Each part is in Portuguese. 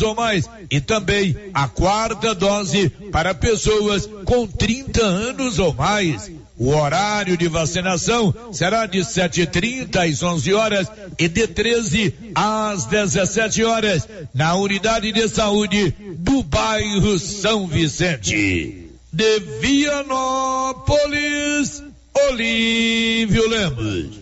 ou mais e também a quarta dose para pessoas com 30 anos ou mais. O horário de vacinação será de 7h30 às 11 horas e de 13 às 17 horas na unidade de saúde do bairro São Vicente. De Vianópolis, Olívio Lemos.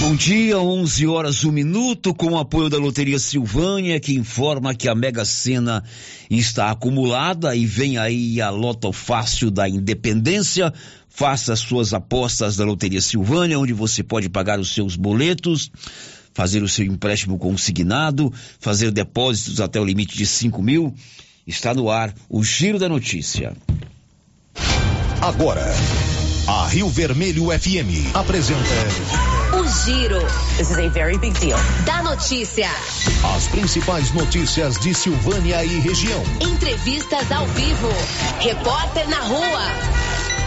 Bom dia, 11 horas, um minuto, com o apoio da Loteria Silvânia, que informa que a Mega Sena está acumulada e vem aí a Loto Fácil da Independência. Faça suas apostas da Loteria Silvânia, onde você pode pagar os seus boletos, fazer o seu empréstimo consignado, fazer depósitos até o limite de 5 mil. Está no ar o Giro da Notícia. Agora, a Rio Vermelho FM apresenta. Giro. This is a very big deal. Da notícia. As principais notícias de Silvânia e região. Entrevistas ao vivo. Repórter na rua.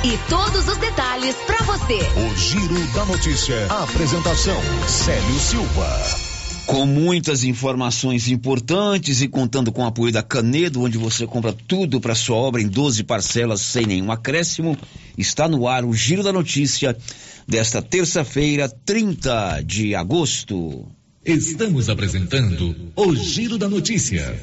E todos os detalhes para você. O Giro da Notícia. A apresentação: Célio Silva. Com muitas informações importantes e contando com o apoio da Canedo, onde você compra tudo para sua obra em 12 parcelas sem nenhum acréscimo, está no ar o Giro da Notícia desta terça-feira, 30 de agosto. Estamos apresentando o Giro da Notícia.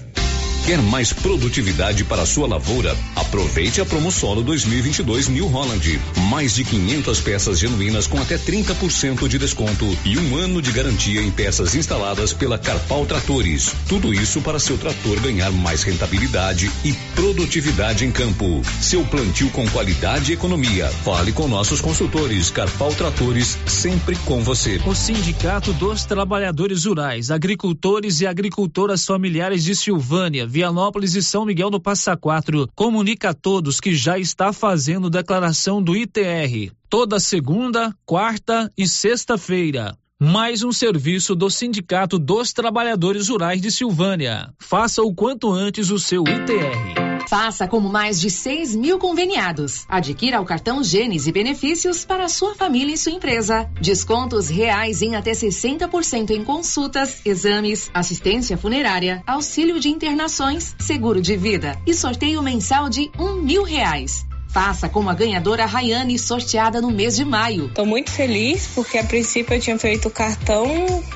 Quer mais produtividade para a sua lavoura? Aproveite a Promosolo 2022 New Holland. Mais de 500 peças genuínas com até 30% de desconto e um ano de garantia em peças instaladas pela Carpal Tratores. Tudo isso para seu trator ganhar mais rentabilidade e produtividade em campo. Seu plantio com qualidade e economia. Fale com nossos consultores. Carpal Tratores, sempre com você. O Sindicato dos Trabalhadores Rurais, Agricultores e Agricultoras Familiares de Silvânia Vianópolis e São Miguel do Passa Quatro comunica a todos que já está fazendo declaração do ITR toda segunda, quarta e sexta-feira. Mais um serviço do Sindicato dos Trabalhadores Rurais de Silvânia. Faça o quanto antes o seu ITR. Faça como mais de 6 mil conveniados. Adquira o cartão Gênesis e benefícios para sua família e sua empresa. Descontos reais em até 60% em consultas, exames, assistência funerária, auxílio de internações, seguro de vida e sorteio mensal de um mil reais. Faça como a ganhadora Rayane, sorteada no mês de maio. Estou muito feliz porque a princípio eu tinha feito o cartão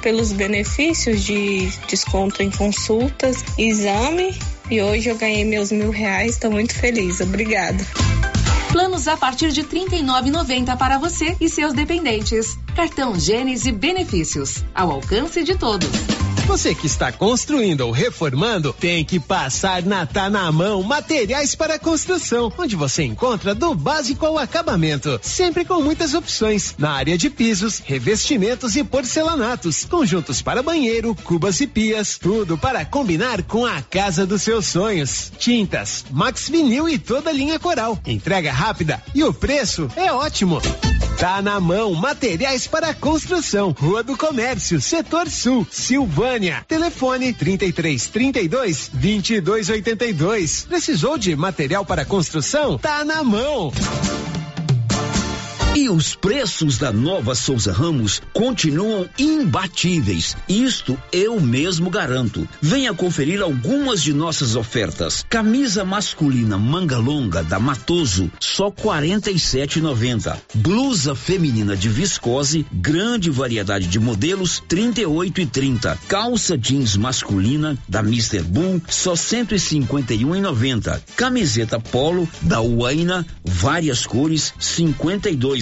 pelos benefícios de desconto em consultas, exame e hoje eu ganhei meus mil reais, estou muito feliz. Obrigada. Planos a partir de R$ 39,90 para você e seus dependentes. Cartão Gênesis Benefícios, ao alcance de todos. Você que está construindo ou reformando, tem que passar na Tá na Mão Materiais para Construção, onde você encontra do básico ao acabamento, sempre com muitas opções na área de pisos, revestimentos e porcelanatos, conjuntos para banheiro, cubas e pias, tudo para combinar com a casa dos seus sonhos. Tintas, Max Vinil e toda a linha Coral. Entrega rápida e o preço é ótimo. Tá na mão, materiais para construção, Rua do Comércio, Setor Sul, Silvânia. Telefone 33 32 22 82. Precisou de material para construção? Tá na mão. E os preços da nova Souza Ramos continuam imbatíveis. Isto eu mesmo garanto. Venha conferir algumas de nossas ofertas. Camisa masculina manga longa da Matoso, só 47,90. Blusa feminina de viscose, grande variedade de modelos, 38 e 30. Calça jeans masculina da Mr. Boom, só 151,90. Camiseta polo da Uaina, várias cores, 52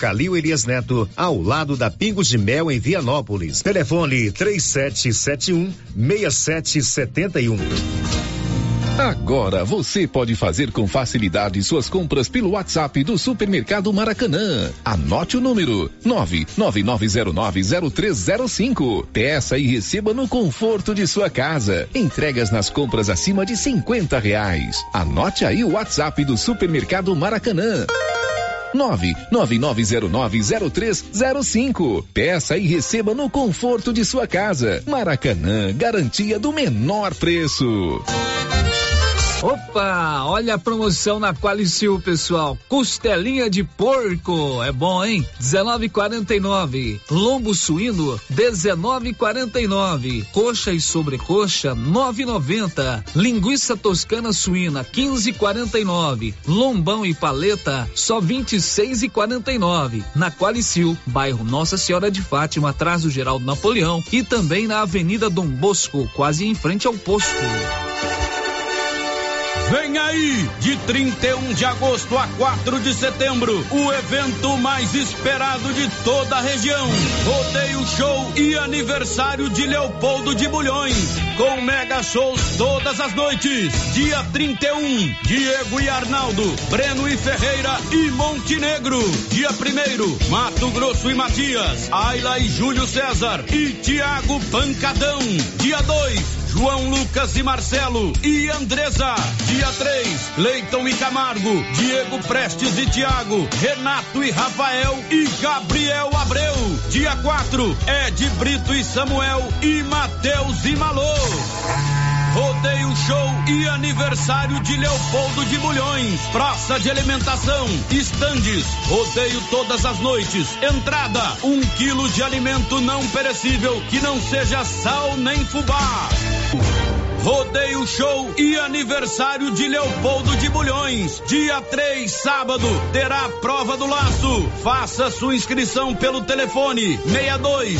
Calil Elias Neto, ao lado da Pingos de Mel em Vianópolis. Telefone 3771 6771. Agora você pode fazer com facilidade suas compras pelo WhatsApp do Supermercado Maracanã. Anote o número: 999090305. Peça e receba no conforto de sua casa. Entregas nas compras acima de 50 reais. Anote aí o WhatsApp do Supermercado Maracanã. 999090305. Peça e receba no conforto de sua casa. Maracanã, garantia do menor preço. Opa, olha a promoção na Qualicil, pessoal. Costelinha de porco, é bom, hein? 19,49. Lombo suíno, 19,49. Coxa e sobrecoxa, 9,90. Linguiça toscana suína, 15,49. Lombão e paleta, só 26,49. Na Qualicil, bairro Nossa Senhora de Fátima, atrás do Geraldo Napoleão e também na Avenida Dom Bosco, quase em frente ao posto. Vem aí, de 31 de agosto a 4 de setembro, o evento mais esperado de toda a região. Rodeio Show e aniversário de Leopoldo de Bulhões, com mega shows todas as noites. Dia 31, Diego e Arnaldo, Breno e Ferreira e Montenegro. Dia 1 Mato Grosso e Matias, Ayla e Júlio César e Tiago Pancadão. Dia 2, João Lucas e Marcelo e Andresa. Dia 3, Leiton e Camargo, Diego Prestes e Tiago, Renato e Rafael e Gabriel Abreu. Dia 4, Ed Brito e Samuel e Matheus e Malô. Rodeio Show e aniversário de Leopoldo de Bulhões. Praça de alimentação, estandes, rodeio todas as noites. Entrada, um quilo de alimento não perecível que não seja sal nem fubá. Rodeio Show e aniversário de Leopoldo de Bulhões. Dia 3, sábado, terá a prova do laço. Faça sua inscrição pelo telefone 62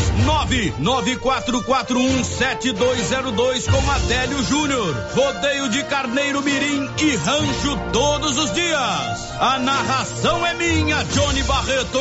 994417202 com Adélio Júnior. Rodeio de Carneiro Mirim e Rancho todos os dias. A narração é minha, Johnny Barreto.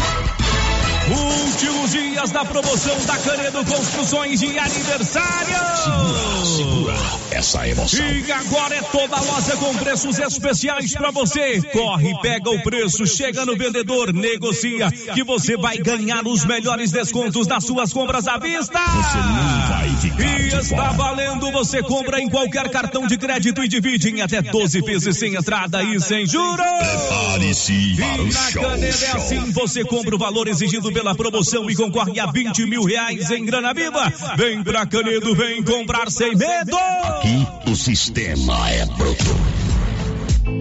Últimos dias da promoção da Canedo Construções de aniversário. Segura, segura essa emoção. E agora é toda loja com preços especiais para você. Corre, pega o preço, chega no vendedor, negocia, que você vai ganhar os melhores descontos das suas compras à vista. Você não vai ficar E está valendo, você compra em qualquer cartão de crédito e divide em até 12 vezes sem entrada e sem juros. Prepare-se para o na show. Canedo é assim, você compra o valor exigido pela promoção e concorre a 20 mil reais em grana viva. Vem pra Canedo, vem comprar sem medo. Aqui o sistema é bruto.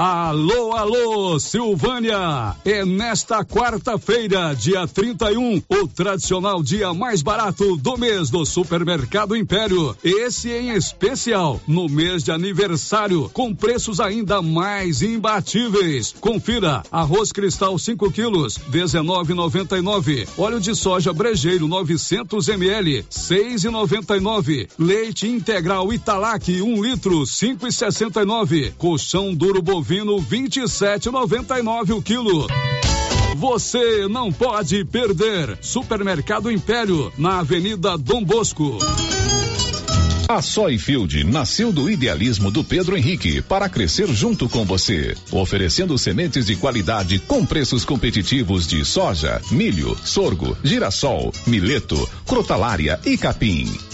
Alô, alô, Silvânia! É nesta quarta-feira, dia 31, o tradicional dia mais barato do mês do Supermercado Império. Esse em especial, no mês de aniversário, com preços ainda mais imbatíveis. Confira: arroz cristal 5 quilos, 19,99. Óleo de soja brejeiro 900 ml, 6,99. Leite integral Italac 1 litro, 5,69. Colchão duro bovino 27,99 o quilo. Você não pode perder. Supermercado Império, na Avenida Dom Bosco. A Soyfield nasceu do idealismo do Pedro Henrique para crescer junto com você, oferecendo sementes de qualidade com preços competitivos de soja, milho, sorgo, girassol, mileto, crotalária e capim.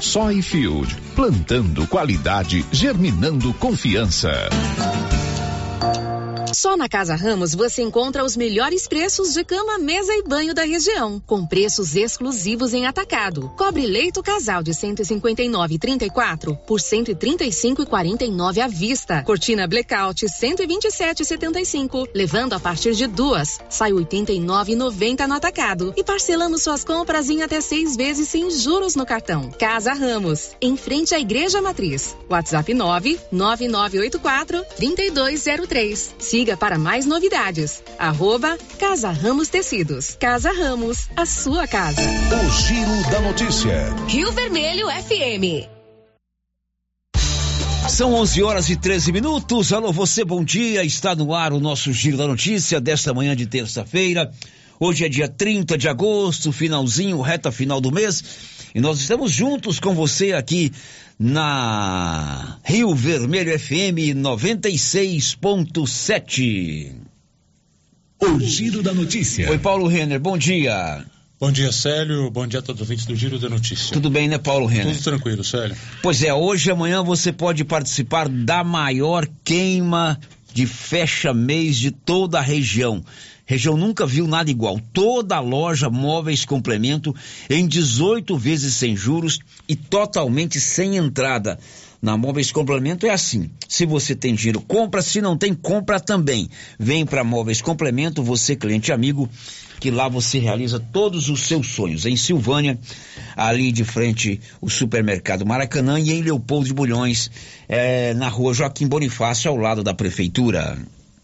Soyfield, plantando qualidade, germinando confiança. Só na Casa Ramos você encontra os melhores preços de cama, mesa e banho da região, com preços exclusivos em atacado. Cobre leito casal de 159,34 por 135,49 à vista. Cortina blackout 127,75, levando a partir de duas, sai 89,90 no atacado e parcelamos suas compras em até seis vezes sem juros no cartão. Casa Ramos, em frente à Igreja Matriz. WhatsApp 99984 3203. Siga para mais novidades. Arroba Casa Ramos Tecidos. Casa Ramos, a sua casa. O Giro da Notícia. Rio Vermelho FM. São 11 horas e 13 minutos. Alô, você, bom dia. Está no ar o nosso Giro da Notícia desta manhã de terça-feira. Hoje é dia 30 de agosto, finalzinho, reta final do mês. E nós estamos juntos com você aqui na Rio Vermelho FM 96.7. O Giro da Notícia. Oi, Paulo Renner, bom dia. Bom dia, Célio. Bom dia a todos os ouvintes do Giro da Notícia. Tudo bem, né, Paulo Renner? Tudo tranquilo, Célio. Pois é, hoje e amanhã você pode participar da maior queima de fecha-mês de toda a região. Região nunca viu nada igual. Toda loja Móveis Complemento em 18 vezes sem juros e totalmente sem entrada. Na Móveis Complemento é assim. Se você tem dinheiro, compra. Se não tem, compra também. Vem para Móveis Complemento, você cliente amigo, que lá você realiza todos os seus sonhos. Em Silvânia, ali de frente o supermercado Maracanã e em Leopoldo de Bulhões, é, na rua Joaquim Bonifácio, ao lado da prefeitura.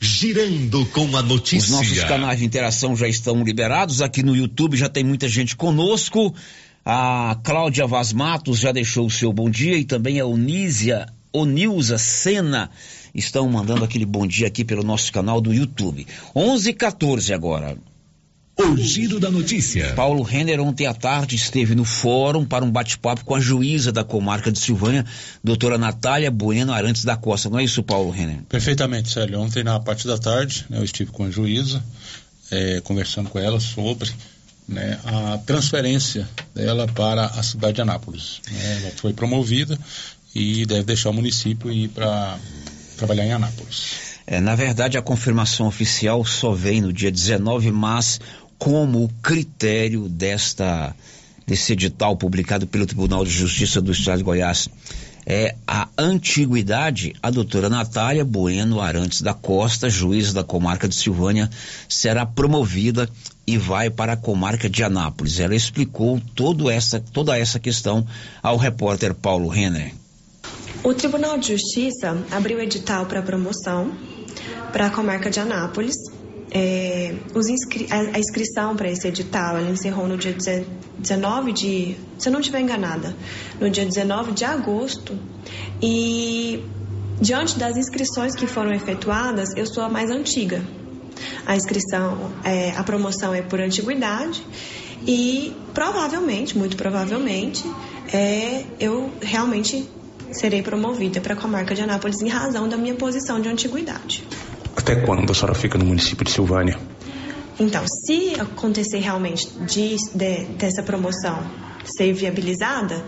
Girando com a notícia. Os nossos canais de interação já estão liberados. Aqui no YouTube já tem muita gente conosco. A Cláudia Vaz Matos já deixou o seu bom dia e também a Onísia, Onilza Sena estão mandando aquele bom dia aqui pelo nosso canal do YouTube. 11 e 14 agora. O Giro da Notícia. Paulo Renner ontem à tarde esteve no fórum para um bate-papo com a juíza da comarca de Silvânia, doutora Natália Bueno Arantes da Costa. Não é isso, Paulo Renner? Perfeitamente, Célio. Ontem na parte da tarde, né, eu estive com a juíza, é, conversando com ela sobre né, a transferência dela para a cidade de Anápolis. Né, ela foi promovida e deve deixar o município e ir para trabalhar em Anápolis. É, na verdade, a confirmação oficial só vem no dia 19, mas como critério desta desse edital publicado pelo Tribunal de Justiça do Estado de Goiás é a antiguidade, a doutora Natália Bueno Arantes da Costa, juiz da comarca de Silvânia, será promovida e vai para a comarca de Anápolis. Ela explicou todo essa, toda essa questão ao repórter Paulo Renner. O Tribunal de Justiça abriu edital para promoção para a comarca de Anápolis. É, inscri a, a, inscrição para esse edital ela encerrou no dia 19 de, se eu não estiver enganada, no dia 19 de agosto. E diante das inscrições que foram efetuadas, eu sou a mais antiga. A inscrição, é, a promoção é por antiguidade e provavelmente, muito provavelmente, é, eu realmente serei promovida para a comarca de Anápolis em razão da minha posição de antiguidade. Até quando a senhora fica no município de Silvânia? Então, se acontecer realmente de, de, dessa promoção ser viabilizada,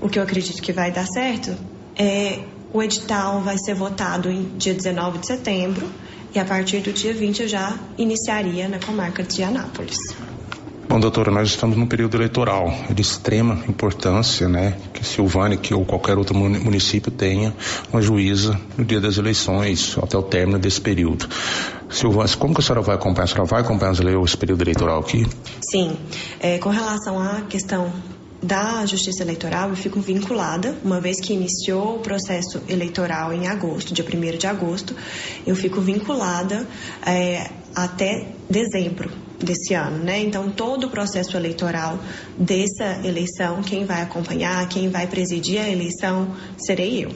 o que eu acredito que vai dar certo, é, o edital vai ser votado em dia 19 de setembro e a partir do dia 20 eu já iniciaria na comarca de Anápolis. Bom, doutora, nós estamos num período eleitoral de extrema importância, né? Que Silvânia, que ou qualquer outro município tenha uma juíza no dia das eleições, até o término desse período. Silvânia, como que a senhora vai acompanhar? A senhora vai acompanhar esse período eleitoral aqui? Sim. É, com relação à questão da Justiça Eleitoral, eu fico vinculada, uma vez que iniciou o processo eleitoral em agosto, dia 1 de agosto, eu fico vinculada é, até dezembro desse ano, né? Então todo o processo eleitoral dessa eleição, quem vai acompanhar, quem vai presidir a eleição, serei eu.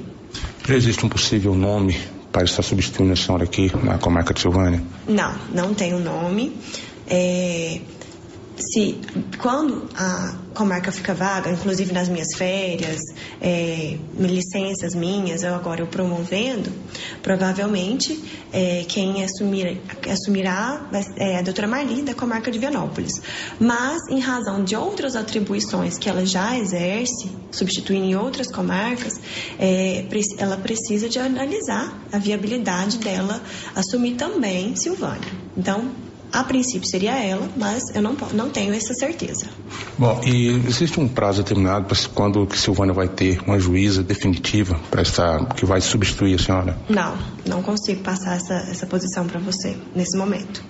Existe um possível nome para estar substituindo a senhora aqui na comarca de Silvânia? Não, não tem um nome. É, se quando a comarca fica vaga, inclusive nas minhas férias, é, licenças minhas, eu agora eu promovendo, provavelmente é, quem assumir, assumirá é a doutora Marli, da comarca de Vianópolis. Mas, em razão de outras atribuições que ela já exerce, substituindo em outras comarcas, é, ela precisa de analisar a viabilidade dela assumir também Silvânia. Então, a princípio seria ela, mas eu não, não tenho essa certeza. Bom, e existe um prazo determinado para quando que Silvânia vai ter uma juíza definitiva para estar que vai substituir a senhora? Não, não consigo passar essa, essa posição para você nesse momento.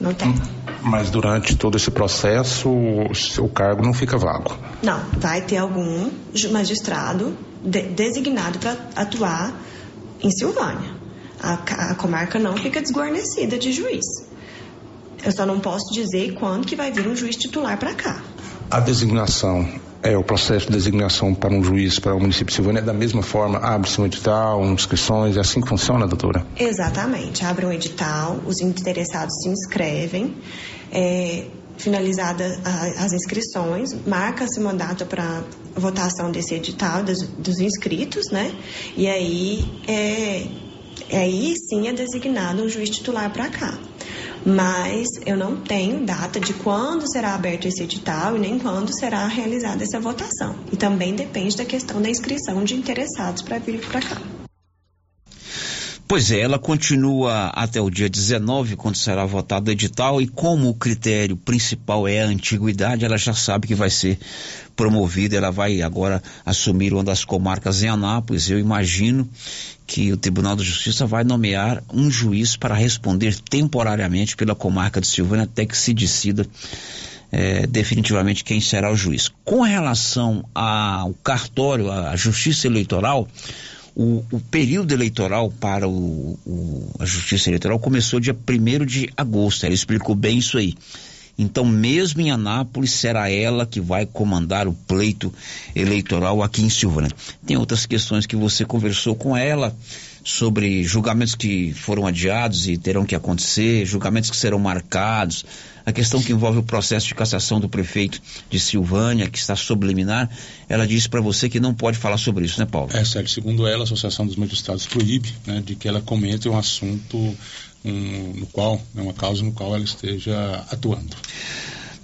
Não tem. Hum, mas durante todo esse processo, o seu cargo não fica vago? Não, vai ter algum magistrado de, designado para atuar em Silvânia. A, a comarca não fica desguarnecida de juiz. Eu só não posso dizer quando que vai vir um juiz titular para cá. A designação, é o processo de designação para um juiz para o município de Silvânia é da mesma forma, abre-se um edital, inscrições, é assim que funciona, doutora? Exatamente, abre um edital, os interessados se inscrevem, é, finalizada as inscrições, marca-se uma data para votação desse edital dos, dos, inscritos, né? E aí é, aí sim é designado um juiz titular para cá mas eu não tenho data de quando será aberto esse edital e nem quando será realizada essa votação. E também depende da questão da inscrição de interessados para vir para cá. Pois é, ela continua até o dia 19, quando será votado o edital, e como o critério principal é a antiguidade, ela já sabe que vai ser promovida, ela vai agora assumir uma das comarcas em Anápolis. Eu imagino que o Tribunal de Justiça vai nomear um juiz para responder temporariamente pela comarca de Silvânia até que se decida é, definitivamente quem será o juiz. Com relação ao cartório, à Justiça Eleitoral, o, o período eleitoral para o, o, a Justiça Eleitoral começou dia 1 de agosto. Ela explicou bem isso aí. Então, mesmo em Anápolis, será ela que vai comandar o pleito eleitoral aqui em Silvânia. Tem outras questões que você conversou com ela sobre julgamentos que foram adiados e terão que acontecer, julgamentos que serão marcados, a questão que envolve o processo de cassação do prefeito de Silvânia, que está subliminar, ela disse para você que não pode falar sobre isso, né, Paulo? É, Sérgio, segundo ela, a Associação dos Magistrados proíbe né, de que ela comente um assunto um, no qual, né, uma causa no qual ela esteja atuando.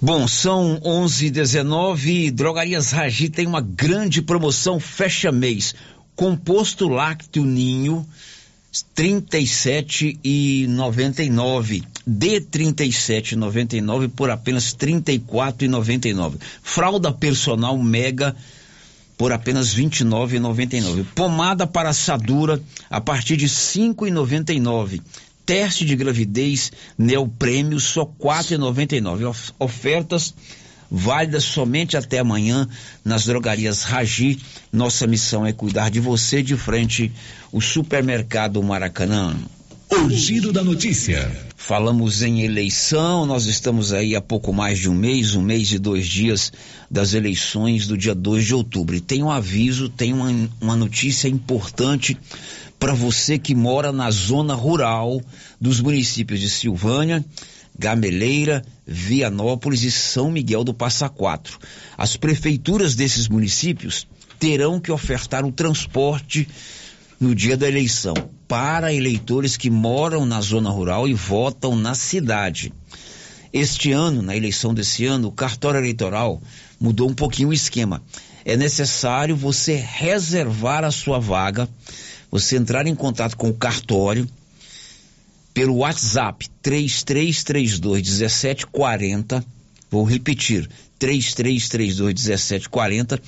Bom, são 11 h 19 Drogarias Ragi tem uma grande promoção fecha mês. Composto lácteo ninho 37,99. D37,99 por apenas 34,99. Fralda personal Mega por apenas 29,99. Pomada para assadura a partir de 5,99. Teste de gravidez Neoprêmio só 4,99. Ofertas válidas somente até amanhã nas drogarias Ragi. Nossa missão é cuidar de você de frente o supermercado Maracanã. O giro da notícia. Falamos em eleição, nós estamos aí há pouco mais de um mês, um mês e dois dias das eleições do dia 2 de outubro. E tem um aviso, tem uma, uma notícia importante para você que mora na zona rural dos municípios de Silvânia, Gameleira, Vianópolis e São Miguel do Passa Quatro. As prefeituras desses municípios terão que ofertar o transporte no dia da eleição para eleitores que moram na zona rural e votam na cidade. Este ano, na eleição desse ano, o cartório eleitoral mudou um pouquinho o esquema. É necessário você reservar a sua vaga, você entrar em contato com o cartório pelo WhatsApp 3332 1740. Vou repetir, 3332 1740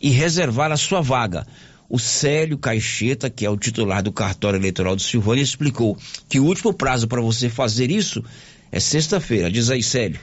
e reservar a sua vaga. O Célio Caixeta, que é o titular do cartório eleitoral de Silvânia, explicou que o último prazo para você fazer isso é sexta-feira. Diz aí, Célio.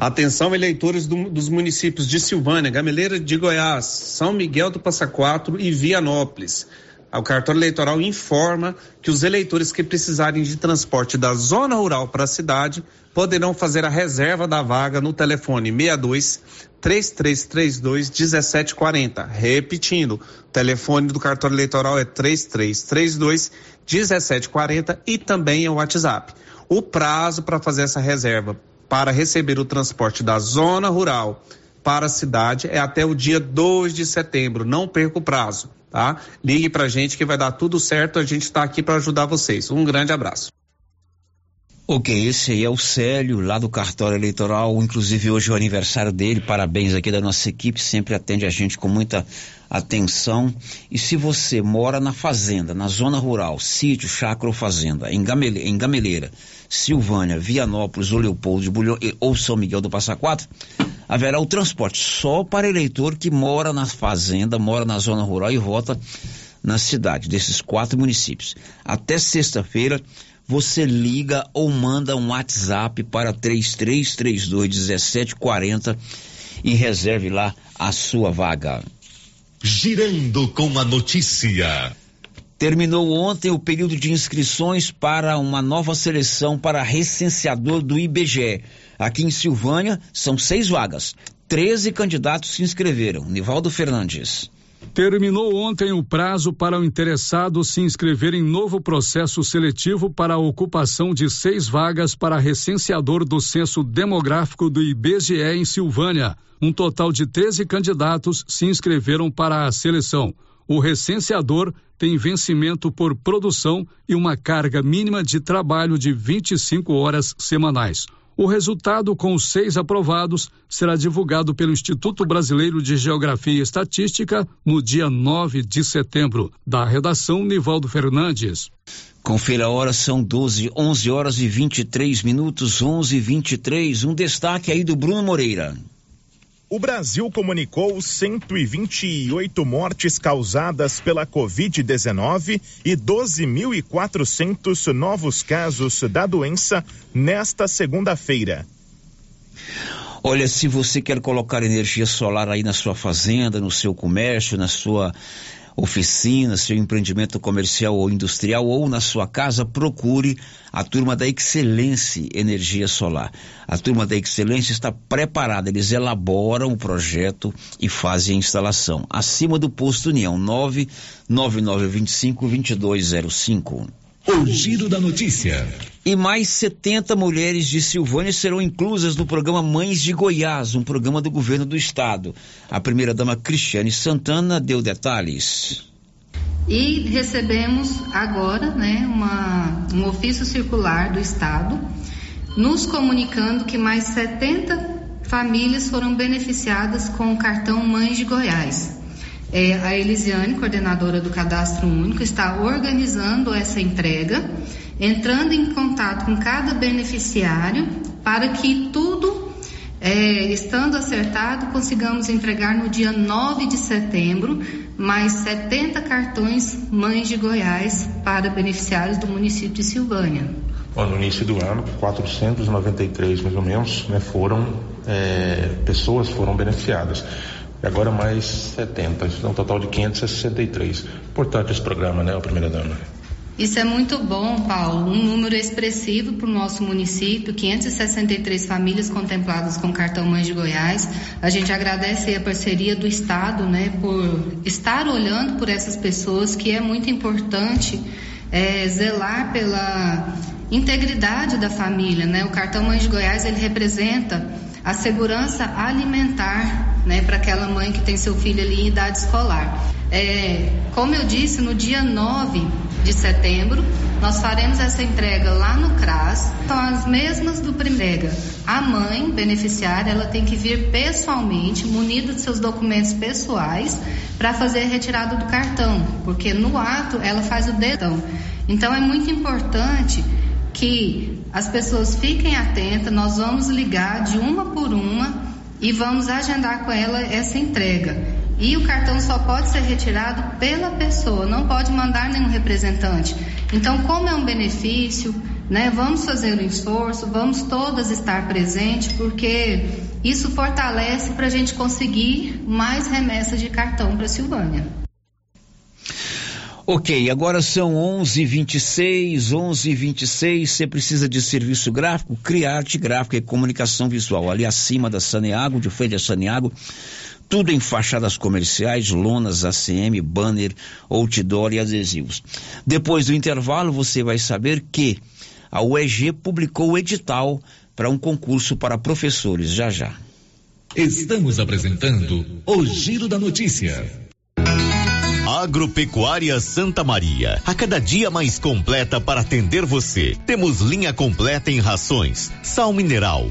Atenção, eleitores do, dos municípios de Silvânia, Gameleira de Goiás, São Miguel do Passa Quatro e Vianópolis. O cartório eleitoral informa que os eleitores que precisarem de transporte da zona rural para a cidade poderão fazer a reserva da vaga no telefone 62 3332 1740. Repetindo, o telefone do cartório eleitoral é 3332 1740 e também é o WhatsApp. O prazo para fazer essa reserva para receber o transporte da zona rural para a cidade é até o dia 2 de setembro. Não perca o prazo tá? Ligue pra gente que vai dar tudo certo, a gente está aqui para ajudar vocês. Um grande abraço. Ok, esse aí é o Célio, lá do cartório eleitoral, inclusive hoje é o aniversário dele, parabéns aqui da nossa equipe, sempre atende a gente com muita atenção. E se você mora na fazenda, na zona rural, sítio, chácara ou fazenda, em, Gamele, em Gameleira, Silvânia, Vianópolis ou Leopoldo de Bulhão, ou São Miguel do Passa Quatro, haverá o transporte só para eleitor que mora na fazenda, mora na zona rural e vota na cidade, desses quatro municípios. Até sexta-feira, você liga ou manda um WhatsApp para 3332 1740 e reserve lá a sua vaga. Girando com a notícia. Terminou ontem o período de inscrições para uma nova seleção para recenseador do IBGE. Aqui em Silvânia são seis vagas. Treze candidatos se inscreveram. Nivaldo Fernandes. Terminou ontem o prazo para o interessado se inscrever em novo processo seletivo para a ocupação de seis vagas para recenseador do censo demográfico do IBGE em Silvânia. Um total de 13 candidatos se inscreveram para a seleção. O recenseador tem vencimento por produção e uma carga mínima de trabalho de 25 horas semanais. O resultado, com os seis aprovados, será divulgado pelo Instituto Brasileiro de Geografia e Estatística no dia 9 de setembro. Da redação, Nivaldo Fernandes. Confira a hora, são 12, 11 horas e 23 minutos, 11 e 23. Um destaque aí do Bruno Moreira. O Brasil comunicou 128 mortes causadas pela Covid-19 e 12.400 novos casos da doença nesta segunda-feira. Olha, se você quer colocar energia solar aí na sua fazenda, no seu comércio, na sua oficina, seu empreendimento comercial ou industrial ou na sua casa, procure a turma da Excelência Energia Solar. A turma da Excelência está preparada, eles elaboram o projeto e fazem a instalação. Acima do posto União, 99925 2205. O Giro da Notícia. E mais 70 mulheres de Silvânia serão inclusas no programa Mães de Goiás, um programa do governo do estado. A primeira-dama Cristiane Santana deu detalhes. E recebemos agora né, uma, um ofício circular do estado nos comunicando que mais 70 famílias foram beneficiadas com o cartão Mães de Goiás. É, a Elisiane, coordenadora do Cadastro Único, está organizando essa entrega, entrando em contato com cada beneficiário para que tudo, é, estando acertado, consigamos entregar no dia 9 de setembro mais 70 cartões Mães de Goiás para beneficiários do município de Silvânia. Bom, no início do ano, 493 mais ou menos, né, foram é, pessoas foram beneficiadas e agora mais 70, então um total de 563. Importante esse programa, né, a primeira dama. Isso é muito bom, Paulo. Um número expressivo para o nosso município, 563 famílias contempladas com cartão Mães de Goiás. A gente agradece a parceria do Estado, né, por estar olhando por essas pessoas, que é muito importante é, zelar pela integridade da família, né? O cartão Mães de Goiás ele representa a segurança alimentar né, para aquela mãe que tem seu filho ali em idade escolar. É, como eu disse, no dia 9 de setembro, nós faremos essa entrega lá no CRAS. São as mesmas do primeiro. A mãe beneficiária, ela tem que vir pessoalmente, munida de seus documentos pessoais, para fazer a retirada do cartão, porque no ato ela faz o dedão. Então é muito importante que as pessoas fiquem atentas, nós vamos ligar de uma por uma e vamos agendar com ela essa entrega. E o cartão só pode ser retirado pela pessoa, não pode mandar nenhum representante. Então, como é um benefício, né, vamos fazer um esforço, vamos todas estar presentes, porque isso fortalece para a gente conseguir mais remessas de cartão para Silvânia. Ok, agora são 11:26, 11:26. Você precisa de serviço gráfico? Criarte Gráfica e Comunicação Visual. Ali acima da Saneago, de frente a Saneago, tudo em fachadas comerciais, lonas, ACM, banner, outdoor e adesivos. Depois do intervalo, você vai saber que a UEG publicou o edital para um concurso para professores. Já já. Estamos apresentando o Giro da Notícia. Agropecuária Santa Maria, a cada dia mais completa para atender você. Temos linha completa em rações, sal mineral,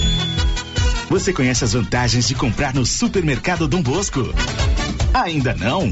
Você conhece as vantagens de comprar no supermercado Dom Bosco? Ainda não?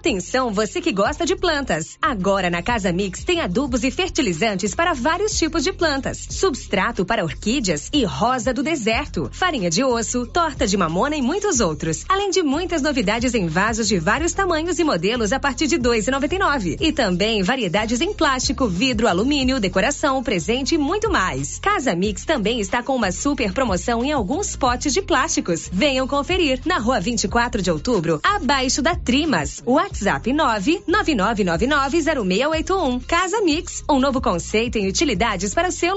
Atenção, você que gosta de plantas. Agora na Casa Mix tem adubos e fertilizantes para vários tipos de plantas. Substrato para orquídeas e rosa do deserto. Farinha de osso, torta de mamona e muitos outros. Além de muitas novidades em vasos de vários tamanhos e modelos a partir de R$ 2,99. E também variedades em plástico, vidro, alumínio, decoração, presente e muito mais. Casa Mix também está com uma super promoção em alguns potes de plásticos. Venham conferir na rua 24 de outubro, abaixo da Trimas. WhatsApp 999990681. Casa Mix, um novo conceito em utilidades para o seu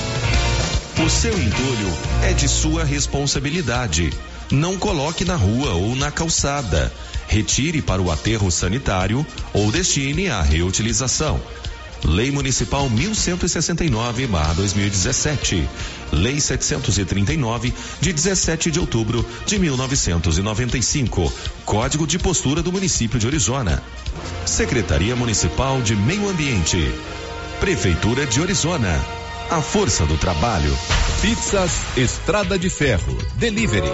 O seu entulho é de sua responsabilidade. Não coloque na rua ou na calçada. Retire para o aterro sanitário ou destine à reutilização. Lei Municipal 1169/2017. Lei 739 de 17 de outubro de 1995. Código de postura do município de Orizona. Secretaria Municipal de Meio Ambiente. Prefeitura de Orizona. A força do trabalho. Pizzas Estrada de Ferro. Delivery.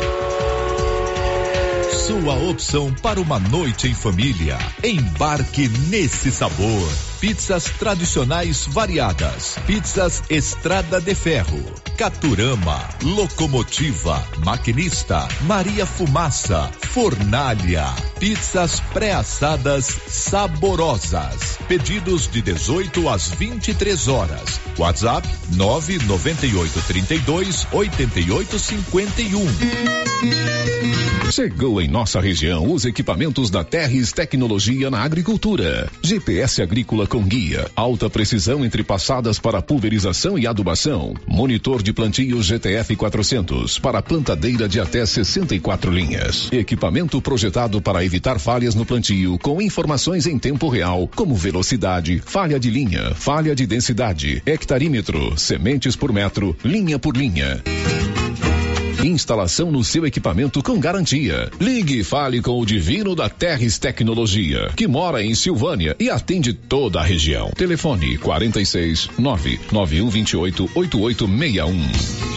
Sua opção para uma noite em família. Embarque nesse sabor. Pizzas tradicionais variadas. Pizzas Estrada de Ferro. Caturama. Locomotiva. Maquinista. Maria Fumaça. Fornalha. Pizzas pré-assadas saborosas. Pedidos de 18 às 23 horas. WhatsApp 998 32 88 51. Chegou em nossa região os equipamentos da Terres Tecnologia na Agricultura. GPS agrícola com guia, alta precisão entre passadas para pulverização e adubação, monitor de plantio GTF 400 para plantadeira de até 64 linhas. Equipamento projetado para evitar falhas no plantio com informações em tempo real, como velocidade, falha de linha, falha de densidade, hectarímetro, sementes por metro, linha por linha. Instalação no seu equipamento com garantia. Ligue e fale com o Divino da Terres Tecnologia, que mora em Silvânia e atende toda a região. Telefone 46 99128 8861.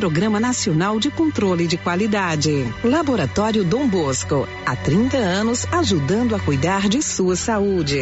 Programa Nacional de Controle de Qualidade. Laboratório Dom Bosco, há 30 anos ajudando a cuidar de sua saúde.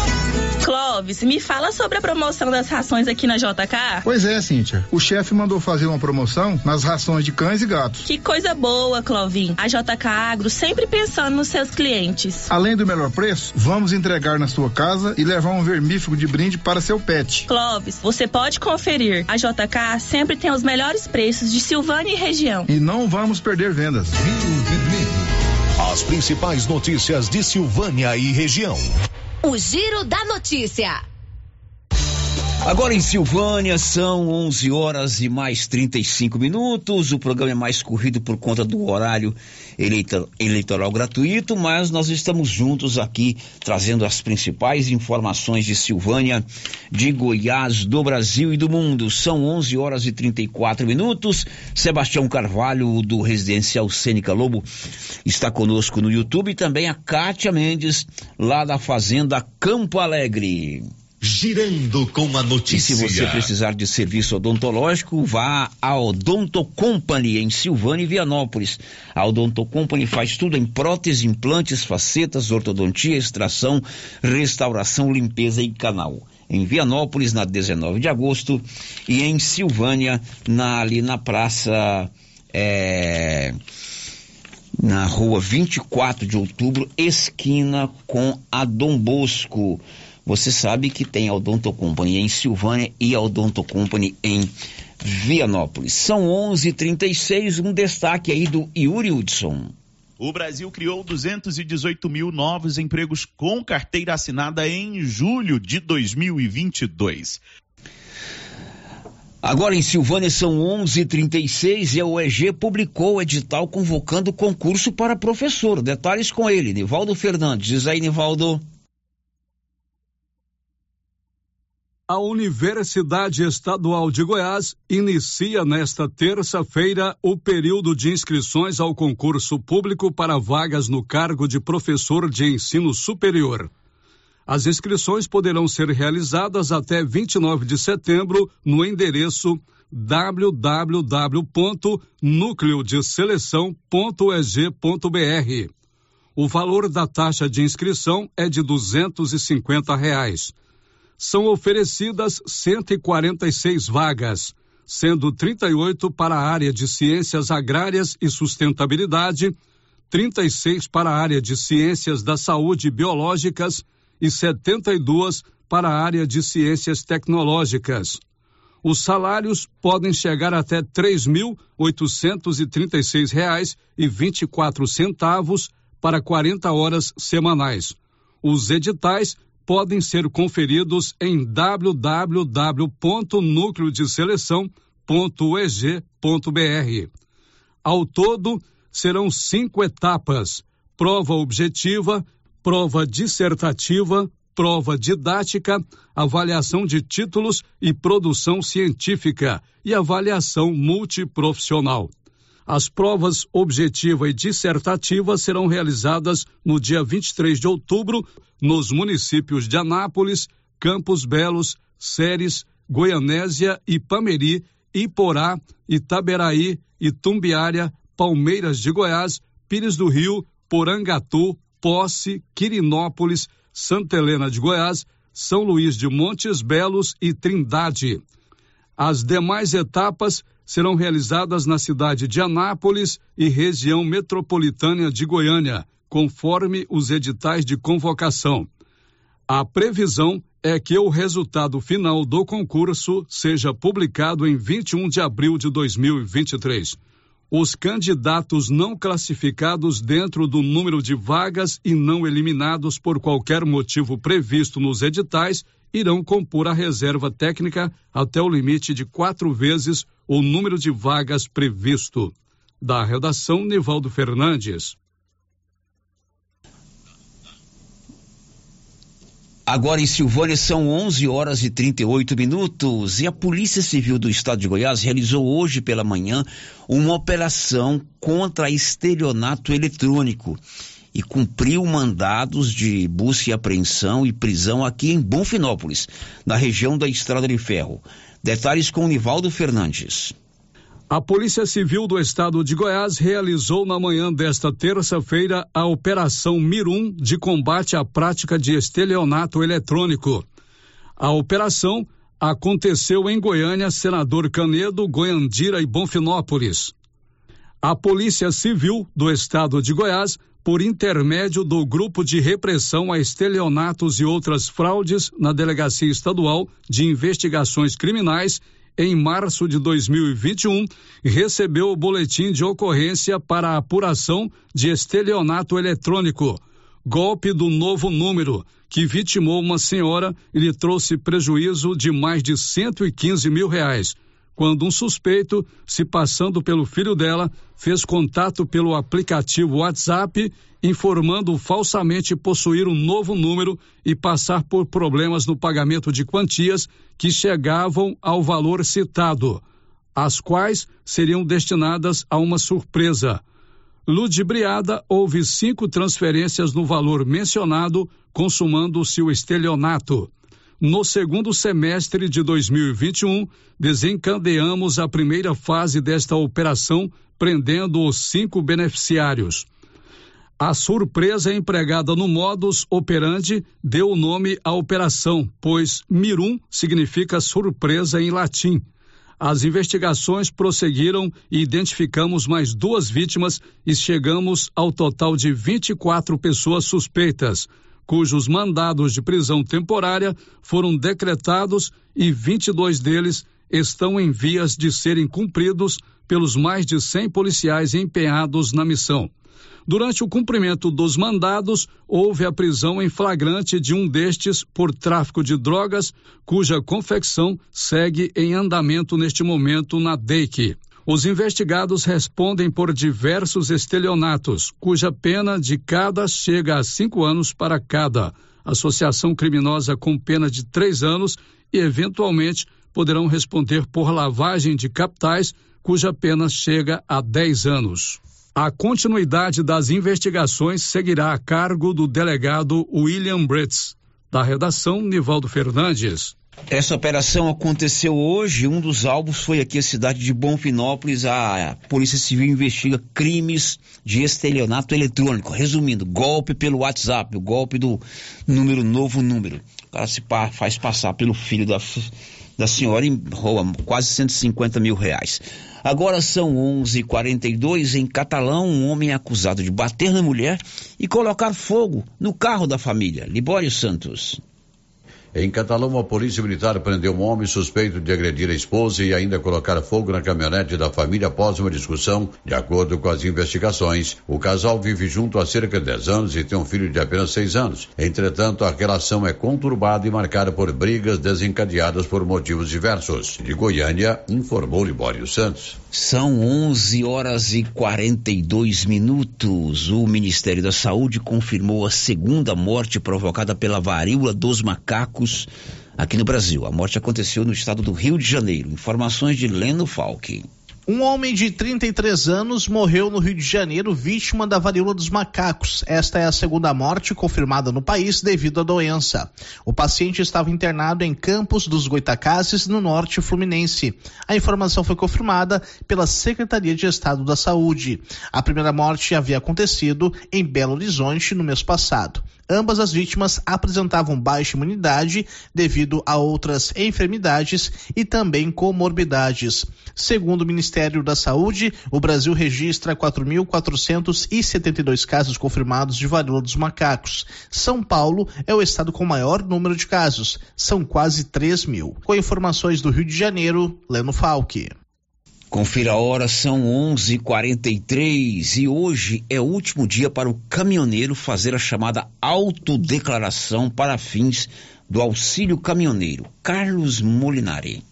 Clóvis, me fala sobre a promoção das rações aqui na JK. Pois é, Cíntia. O chefe mandou fazer uma promoção nas rações de cães e gatos. Que coisa boa, Clovin. A JK Agro sempre pensando nos seus clientes. Além do melhor preço, vamos entregar na sua casa e levar um vermífugo de brinde para seu pet. Clóvis, você pode conferir. A JK sempre tem os melhores preços de Silvânia e região. E não vamos perder vendas. As principais notícias de Silvânia e região. O Giro da Notícia. Agora em Silvânia são 11 horas e mais 35 minutos. O programa é mais corrido por conta do horário eleita, eleitoral gratuito, mas nós estamos juntos aqui trazendo as principais informações de Silvânia, de Goiás, do Brasil e do mundo. São 11 horas e 34 minutos. Sebastião Carvalho, do Residencial Cênica Lobo, está conosco no YouTube e também a Kátia Mendes, lá da Fazenda Campo Alegre. Girando com a notícia. E se você precisar de serviço odontológico, vá à Odonto Company em Silvânia e Vianópolis. A Odonto Company faz tudo em prótese, implantes, facetas, ortodontia, extração, restauração, limpeza e canal. Em Vianópolis, na 19 de agosto, e em Silvânia, na, ali na praça. É, na rua 24 de outubro, esquina com a Dom Bosco. Você sabe que tem a Odonto Company em Silvânia e a Odonto Company em Vianópolis. São 11:36 um destaque aí do Yuri Hudson. O Brasil criou 218 mil novos empregos com carteira assinada em julho de 2022. Agora em Silvânia são 11:36 e a UEG publicou o edital convocando concurso para professor. Detalhes com ele, Nivaldo Fernandes. Diz aí, Nivaldo. A Universidade Estadual de Goiás inicia nesta terça-feira o período de inscrições ao concurso público para vagas no cargo de professor de ensino superior. As inscrições poderão ser realizadas até 29 de setembro no endereço www.nucleodeseleção.eg.br. O valor da taxa de inscrição é de 250 reais são oferecidas 146 vagas, sendo 38 para a área de ciências agrárias e sustentabilidade, 36 para a área de ciências da saúde biológicas e 72 para a área de ciências tecnológicas. Os salários podem chegar até 3.836 reais e 24 centavos para 40 horas semanais. Os editais podem ser conferidos em www.nucleodeseleção.eg.br. Ao todo, serão cinco etapas: prova objetiva, prova dissertativa, prova didática, avaliação de títulos e produção científica e avaliação multiprofissional. As provas objetiva e dissertativa serão realizadas no dia 23 de outubro nos municípios de Anápolis, Campos Belos, Séries, Goianésia, Ipameri, Iporá, Itaberaí, Itumbiária, Palmeiras de Goiás, Pires do Rio, Porangatu, Posse, Quirinópolis, Santa Helena de Goiás, São Luís de Montes Belos e Trindade. As demais etapas serão realizadas na cidade de Anápolis e região metropolitana de Goiânia, conforme os editais de convocação. A previsão é que o resultado final do concurso seja publicado em 21 de abril de 2023. Os candidatos não classificados dentro do número de vagas e não eliminados por qualquer motivo previsto nos editais irão compor a reserva técnica até o limite de quatro vezes o número de vagas previsto. Da redação, Nivaldo Fernandes. Agora em Silvânia são 11 horas e 38 minutos e a Polícia Civil do Estado de Goiás realizou hoje pela manhã uma operação contra estelionato eletrônico e cumpriu mandados de busca e apreensão e prisão aqui em Bonfinópolis, na região da Estrada de Ferro. Detalhes com Nivaldo Fernandes. A Polícia Civil do Estado de Goiás realizou na manhã desta terça-feira a Operação Mirum de combate à prática de estelionato eletrônico. A operação aconteceu em Goiânia, Senador Canedo, Goiandira e Bonfinópolis. A Polícia Civil do Estado de Goiás, por intermédio do Grupo de Repressão a Estelionatos e Outras Fraudes na Delegacia Estadual de Investigações Criminais, em março de 2021, recebeu o boletim de ocorrência para apuração de estelionato eletrônico, golpe do novo número, que vitimou uma senhora e lhe trouxe prejuízo de mais de 115 mil reais. Quando um suspeito, se passando pelo filho dela, fez contato pelo aplicativo WhatsApp, informando falsamente possuir um novo número e passar por problemas no pagamento de quantias que chegavam ao valor citado, as quais seriam destinadas a uma surpresa. Ludibriada, houve cinco transferências no valor mencionado, consumando-se o estelionato. No segundo semestre de 2021, desencadeamos a primeira fase desta operação, prendendo os cinco beneficiários. A surpresa empregada no modus operandi deu o nome à operação, pois mirum significa surpresa em latim. As investigações prosseguiram e identificamos mais duas vítimas e chegamos ao total de 24 pessoas suspeitas, cujos mandados de prisão temporária foram decretados e 22 deles estão em vias de serem cumpridos pelos mais de 100 policiais empenhados na missão. Durante o cumprimento dos mandados, houve a prisão em flagrante de um destes por tráfico de drogas, cuja confecção segue em andamento neste momento na DEIC. Os investigados respondem por diversos estelionatos, cuja pena de cada chega a cinco anos para cada. Associação criminosa com pena de três anos e, eventualmente, poderão responder por lavagem de capitais, cuja pena chega a dez anos. A continuidade das investigações seguirá a cargo do delegado William Britz. Da redação, Nivaldo Fernandes. Essa operação aconteceu hoje. Um dos alvos foi aqui a cidade de Bonfinópolis. A Polícia Civil investiga crimes de estelionato eletrônico. Resumindo, golpe pelo WhatsApp, o golpe do número novo número. O cara se faz passar pelo filho da, da senhora e rouba quase 150 mil reais. Agora são 11:42 em Catalão, um homem é acusado de bater na mulher e colocar fogo no carro da família. Libório Santos. Em Catalão, a polícia militar prendeu um homem suspeito de agredir a esposa e ainda colocar fogo na caminhonete da família após uma discussão. De acordo com as investigações, o casal vive junto há cerca de 10 anos e tem um filho de apenas 6 anos. Entretanto, a relação é conturbada e marcada por brigas desencadeadas por motivos diversos. De Goiânia, informou Libório Santos. São 11 horas e 42 minutos. O Ministério da Saúde confirmou a segunda morte provocada pela varíola dos macacos aqui no Brasil. A morte aconteceu no estado do Rio de Janeiro. Informações de Leno Falck. Um homem de 33 anos morreu no Rio de Janeiro vítima da varíola dos macacos. Esta é a segunda morte confirmada no país devido à doença. O paciente estava internado em Campos dos Goitacazes, no norte fluminense. A informação foi confirmada pela Secretaria de Estado da Saúde. A primeira morte havia acontecido em Belo Horizonte no mês passado. Ambas as vítimas apresentavam baixa imunidade devido a outras enfermidades e também comorbidades. Segundo o Ministério da Saúde, o Brasil registra 4.472 casos confirmados de varíola dos macacos. São Paulo é o estado com maior número de casos, são quase 3 mil. Com informações do Rio de Janeiro, Leno Falque. Confira a hora, são 11:43 e hoje é o último dia para o caminhoneiro fazer a chamada autodeclaração para fins do auxílio caminhoneiro. Carlos Molinari.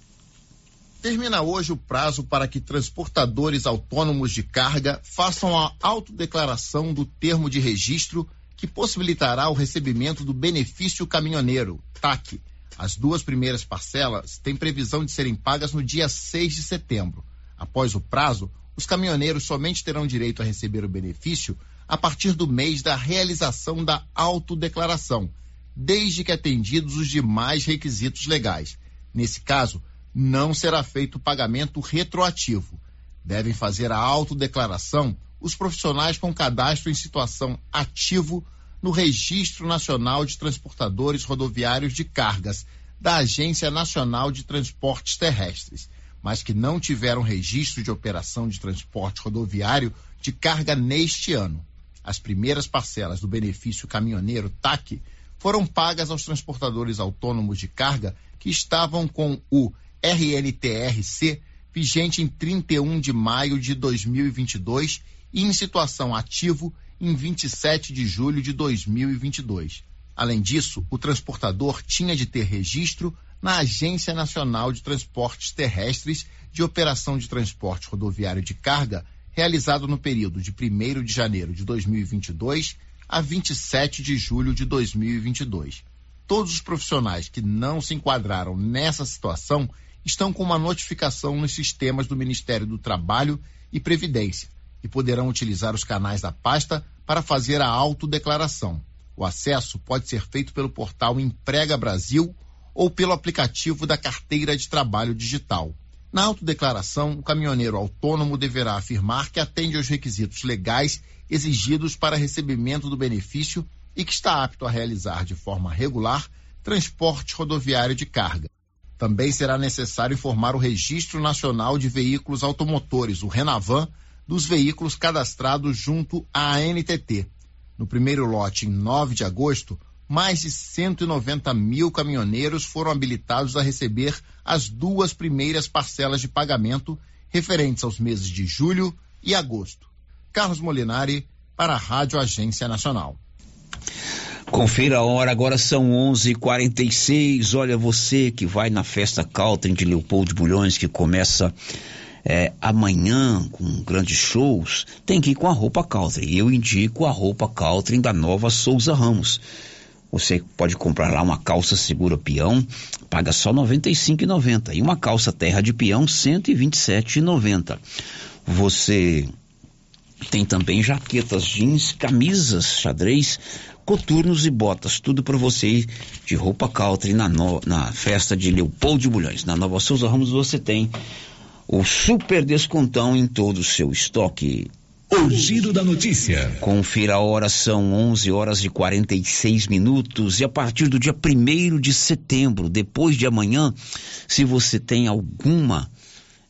Termina hoje o prazo para que transportadores autônomos de carga façam a autodeclaração do termo de registro que possibilitará o recebimento do benefício caminhoneiro, TAC. As duas primeiras parcelas têm previsão de serem pagas no dia 6 de setembro. Após o prazo, os caminhoneiros somente terão direito a receber o benefício a partir do mês da realização da autodeclaração, desde que atendidos os demais requisitos legais. Nesse caso, não será feito o pagamento retroativo. Devem fazer a autodeclaração os profissionais com cadastro em situação ativo no Registro Nacional de Transportadores Rodoviários de Cargas, da Agência Nacional de Transportes Terrestres, mas que não tiveram registro de operação de transporte rodoviário de carga neste ano. As primeiras parcelas do benefício caminhoneiro TAC foram pagas aos transportadores autônomos de carga que estavam com o RNTRC vigente em 31 de maio de 2022 e em situação ativo em 27 de julho de 2022. Além disso, o transportador tinha de ter registro na Agência Nacional de Transportes Terrestres de Operação de Transporte Rodoviário de Carga, realizado no período de 1 de janeiro de 2022 a 27 de julho de 2022. Todos os profissionais que não se enquadraram nessa situação estão com uma notificação nos sistemas do Ministério do Trabalho e Previdência e poderão utilizar os canais da pasta para fazer a autodeclaração. O acesso pode ser feito pelo portal Emprega Brasil ou pelo aplicativo da Carteira de Trabalho Digital. Na autodeclaração, o caminhoneiro autônomo deverá afirmar que atende aos requisitos legais exigidos para recebimento do benefício e que está apto a realizar de forma regular transporte rodoviário de carga. Também será necessário informar o Registro Nacional de Veículos Automotores, o Renavan, dos veículos cadastrados junto à ANTT. No primeiro lote, em 9 de agosto, mais de 190 mil caminhoneiros foram habilitados a receber as duas primeiras parcelas de pagamento referentes aos meses de julho e agosto. Carlos Molinari, para a Rádio Agência Nacional. Confira a hora, agora são 11:46. Olha você que vai na festa Caltrim de Leopoldo Bulhões que começa é, amanhã com grandes shows, tem que ir com a roupa Caltrim. Eu indico a roupa Caltrim da Nova Souza Ramos. Você pode comprar lá uma calça segura peão, paga só R$ 95,90 e uma calça terra de peão R$ 127,90. Você tem também jaquetas jeans, camisas xadrez, coturnos e botas, tudo para você de roupa country na, no, na festa de Leopoldo de Bulhões. Na Nova Souza Ramos você tem o super descontão em todo o seu estoque. O giro da notícia. Confira a hora, são 11 horas e 46 minutos. E a partir do dia 1 de setembro, depois de amanhã, se você tem alguma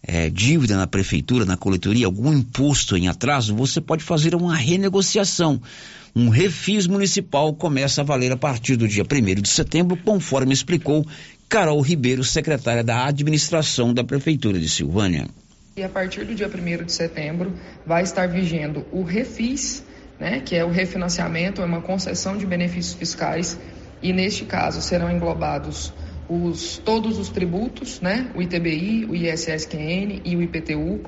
é, dívida na prefeitura, na coletoria, algum imposto em atraso, você pode fazer uma renegociação. Um refis municipal começa a valer a partir do dia 1 de setembro, conforme explicou Carol Ribeiro, secretária da administração da prefeitura de Silvânia. E a partir do dia 1 de setembro vai estar vigendo o refis, né, que é o refinanciamento, é uma concessão de benefícios fiscais, e neste caso serão englobados os, todos os tributos, né, o ITBI, o ISSQN e o IPTU,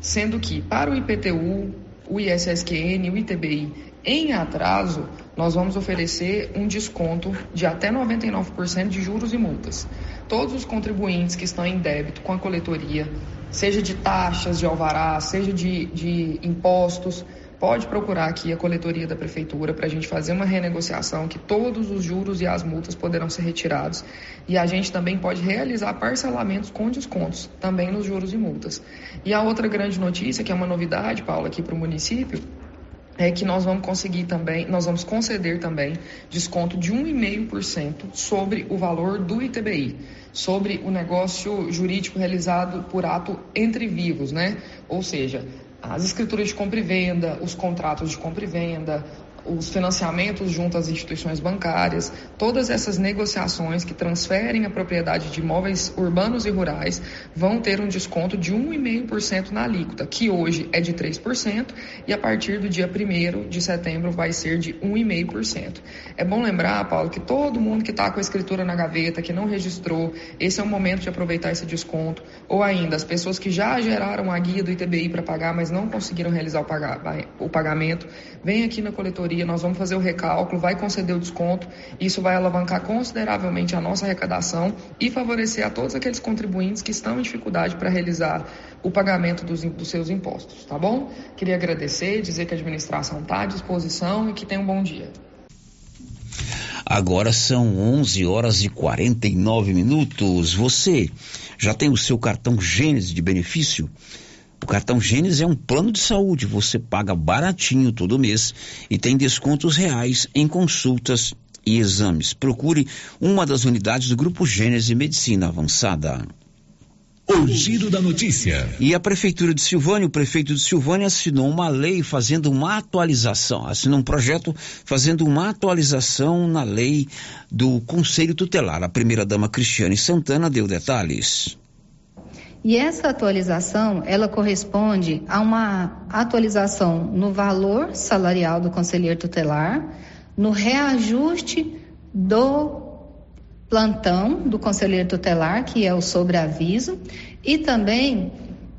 sendo que para o IPTU, o ISSQN e o ITBI em atraso, nós vamos oferecer um desconto de até 99% de juros e multas. Todos os contribuintes que estão em débito com a coletoria seja de taxas de alvará, seja de, de impostos, pode procurar aqui a coletoria da prefeitura para a gente fazer uma renegociação que todos os juros e as multas poderão ser retirados e a gente também pode realizar parcelamentos com descontos também nos juros e multas. E a outra grande notícia, que é uma novidade, Paula, aqui para o município, é que nós vamos conseguir também, nós vamos conceder também desconto de 1,5% sobre o valor do ITBI, sobre o negócio jurídico realizado por ato entre vivos, né? Ou seja, as escrituras de compra e venda, os contratos de compra e venda, os financiamentos junto às instituições bancárias, todas essas negociações que transferem a propriedade de imóveis urbanos e rurais vão ter um desconto de 1,5% na alíquota, que hoje é de 3% e a partir do dia 1 de setembro vai ser de 1,5%. É bom lembrar, Paulo, que todo mundo que está com a escritura na gaveta, que não registrou, esse é o momento de aproveitar esse desconto, ou ainda as pessoas que já geraram a guia do ITBI para pagar, mas não conseguiram realizar o pagamento, vem aqui na coletoria nós vamos fazer o recálculo, vai conceder o desconto, isso vai alavancar consideravelmente a nossa arrecadação e favorecer a todos aqueles contribuintes que estão em dificuldade para realizar o pagamento dos, dos seus impostos, tá bom? Queria agradecer, dizer que a administração está à disposição e que tenha um bom dia. Agora são 11 horas e 49 minutos. Você já tem o seu cartão Gênesis de benefício? O cartão Gênesis é um plano de saúde. Você paga baratinho todo mês e tem descontos reais em consultas e exames. Procure uma das unidades do Grupo Gênesis Medicina Avançada. O giro da notícia. E a Prefeitura de Silvânia, o prefeito de Silvânia assinou uma lei fazendo uma atualização, assinou um projeto fazendo uma atualização na lei do Conselho Tutelar. A primeira-dama Cristiane Santana deu detalhes. E essa atualização, ela corresponde a uma atualização no valor salarial do conselheiro tutelar, no reajuste do plantão do conselheiro tutelar, que é o sobreaviso, e também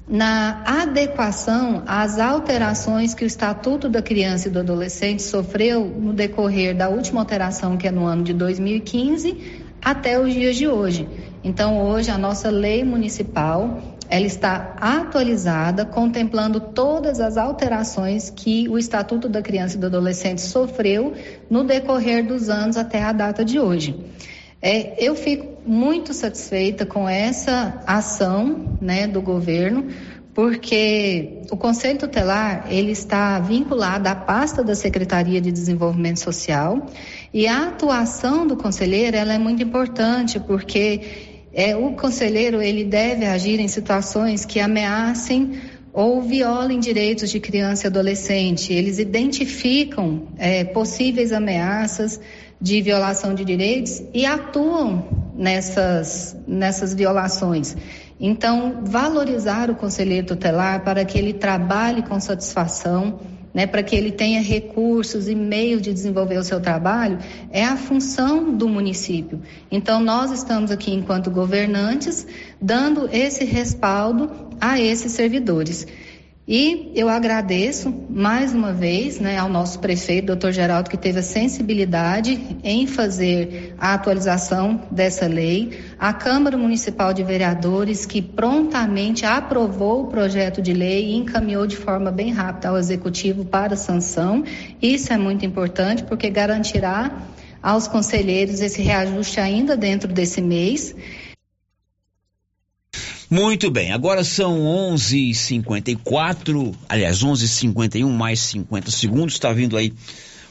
na adequação às alterações que o Estatuto da Criança e do Adolescente sofreu no decorrer da última alteração, que é no ano de 2015, até os dias de hoje. Então, hoje, a nossa lei municipal ela está atualizada, contemplando todas as alterações que o Estatuto da Criança e do Adolescente sofreu no decorrer dos anos até a data de hoje. É, eu fico muito satisfeita com essa ação né, do governo, porque o Conselho Tutelar ele está vinculado à pasta da Secretaria de Desenvolvimento Social e a atuação do conselheiro ela é muito importante porque é, o conselheiro ele deve agir em situações que ameacem ou violem direitos de criança e adolescente. Eles identificam é, possíveis ameaças de violação de direitos e atuam nessas, nessas violações. Então, valorizar o conselheiro tutelar para que ele trabalhe com satisfação, né, para que ele tenha recursos e meios de desenvolver o seu trabalho, é a função do município. Então, nós estamos aqui, enquanto governantes, dando esse respaldo a esses servidores. E eu agradeço mais uma vez né, ao nosso prefeito, doutor Geraldo, que teve a sensibilidade em fazer a atualização dessa lei, à Câmara Municipal de Vereadores, que prontamente aprovou o projeto de lei e encaminhou de forma bem rápida ao Executivo para sanção. Isso é muito importante porque garantirá aos conselheiros esse reajuste ainda dentro desse mês. Muito bem, agora são 11:54, aliás, 11:51 mais 50 segundos. Está vindo aí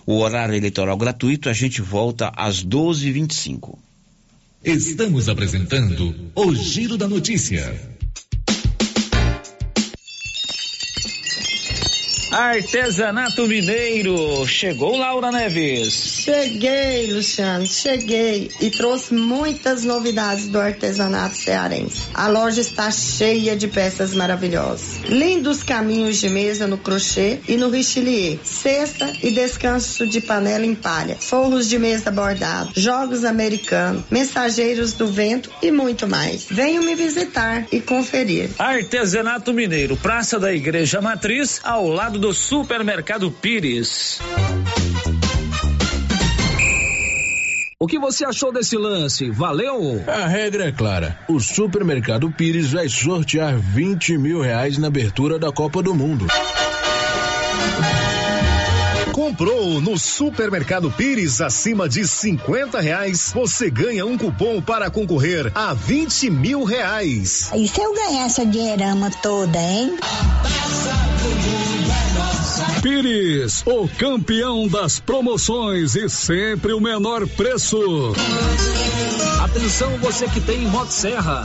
o horário eleitoral gratuito. A gente volta às 12:25. Estamos apresentando o Giro da Notícia. Artesanato Mineiro. Chegou Laura Neves. Cheguei, Luciano, cheguei e trouxe muitas novidades do artesanato cearense. A loja está cheia de peças maravilhosas. Lindos caminhos de mesa no crochê e no richelieu. Cesta e descanso de panela em palha. Forros de mesa bordado. Jogos americanos. Mensageiros do vento e muito mais. Venham me visitar e conferir. Artesanato Mineiro, Praça da Igreja Matriz, ao lado do Supermercado Pires. O que você achou desse lance? Valeu? A regra é clara. O Supermercado Pires vai sortear 20 mil reais na abertura da Copa do Mundo. Comprou no Supermercado Pires acima de 50 reais, você ganha um cupom para concorrer a 20 mil reais. E se eu ganhar essa dinheirama toda, hein? Pires, o campeão das promoções e sempre o menor preço. Atenção você que tem Motosserra.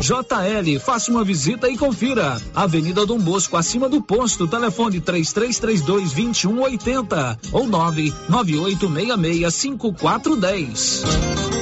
JL, faça uma visita e confira. Avenida Dom Bosco, acima do posto, telefone 3332 2180 ou 99866 5410.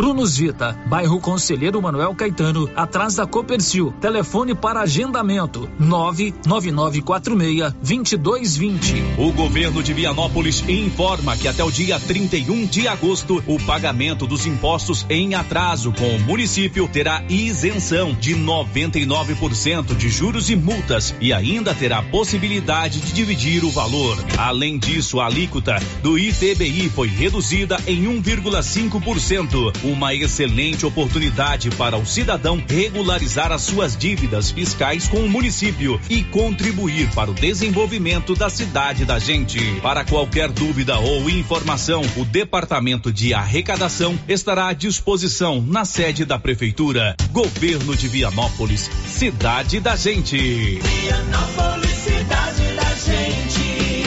Prunus Vita, bairro Conselheiro Manuel Caetano, atrás da Copercil. Telefone para agendamento: 99946 2220. O governo de Vianópolis informa que até o dia 31 de agosto, o pagamento dos impostos em atraso com o município terá isenção de 99% de juros e multas e ainda terá possibilidade de dividir o valor. Além disso, a alíquota do ITBI foi reduzida em 1,5% uma excelente oportunidade para o cidadão regularizar as suas dívidas fiscais com o município e contribuir para o desenvolvimento da cidade da gente. Para qualquer dúvida ou informação, o Departamento de Arrecadação estará à disposição na sede da Prefeitura. Governo de Vianópolis, cidade da gente. Vianópolis, cidade da gente.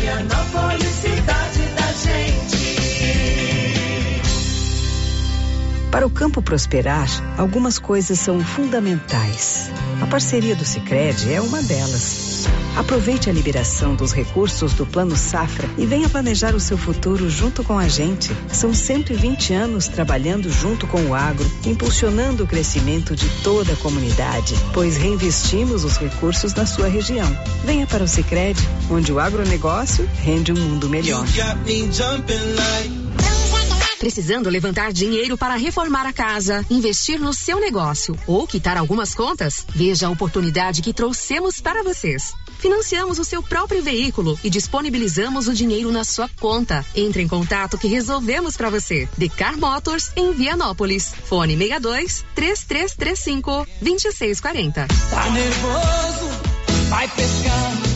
Vianópolis, cidade da gente. Para o campo prosperar, algumas coisas são fundamentais. A parceria do Sicredi é uma delas. Aproveite a liberação dos recursos do Plano Safra e venha planejar o seu futuro junto com a gente. São 120 anos trabalhando junto com o agro, impulsionando o crescimento de toda a comunidade, pois reinvestimos os recursos na sua região. Venha para o Sicredi, onde o agronegócio rende um mundo melhor. Precisando levantar dinheiro para reformar a casa, investir no seu negócio ou quitar algumas contas? Veja a oportunidade que trouxemos para vocês. Financiamos o seu próprio veículo e disponibilizamos o dinheiro na sua conta. Entre em contato que resolvemos para você. Decar Motors em Vianópolis. Fone 62 3335 2640. Tá nervoso? Vai pescar.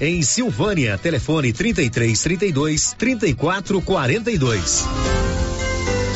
em Silvânia. Telefone 33 32 34 42.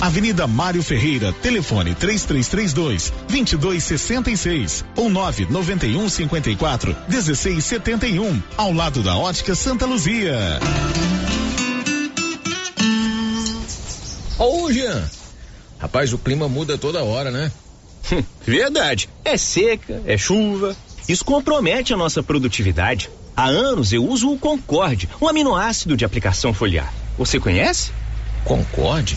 Avenida Mário Ferreira, telefone 3332 2266 ou 991 54 1671, ao lado da Ótica Santa Luzia. Ô, Jean. Rapaz, o clima muda toda hora, né? Verdade. É seca, é chuva. Isso compromete a nossa produtividade. Há anos eu uso o Concorde, um aminoácido de aplicação foliar. Você conhece? Concorde?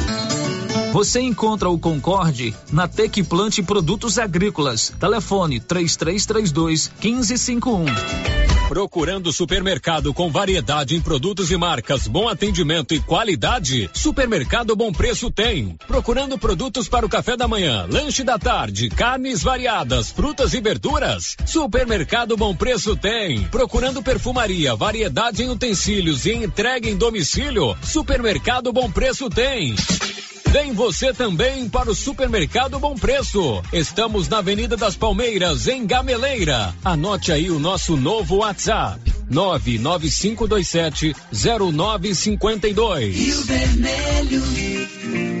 Você encontra o Concorde na Tec Plante Produtos Agrícolas. Telefone 3332 1551. Procurando supermercado com variedade em produtos e marcas, bom atendimento e qualidade? Supermercado Bom Preço tem. Procurando produtos para o café da manhã, lanche da tarde, carnes variadas, frutas e verduras? Supermercado Bom Preço tem. Procurando perfumaria, variedade em utensílios e entrega em domicílio? Supermercado Bom Preço tem. Vem você também para o Supermercado Bom Preço. Estamos na Avenida das Palmeiras, em Gameleira. Anote aí o nosso novo WhatsApp: 99527 0952. Rio Vermelho.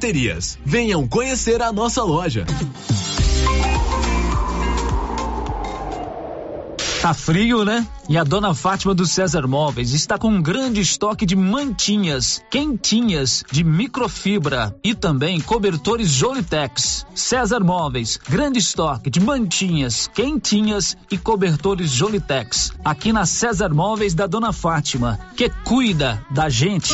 Venham conhecer a nossa loja. Tá frio, né? E a dona Fátima do César Móveis está com um grande estoque de mantinhas, quentinhas, de microfibra e também cobertores Jolitex. César Móveis, grande estoque de mantinhas, quentinhas e cobertores Jolitex. Aqui na César Móveis da dona Fátima, que cuida da gente.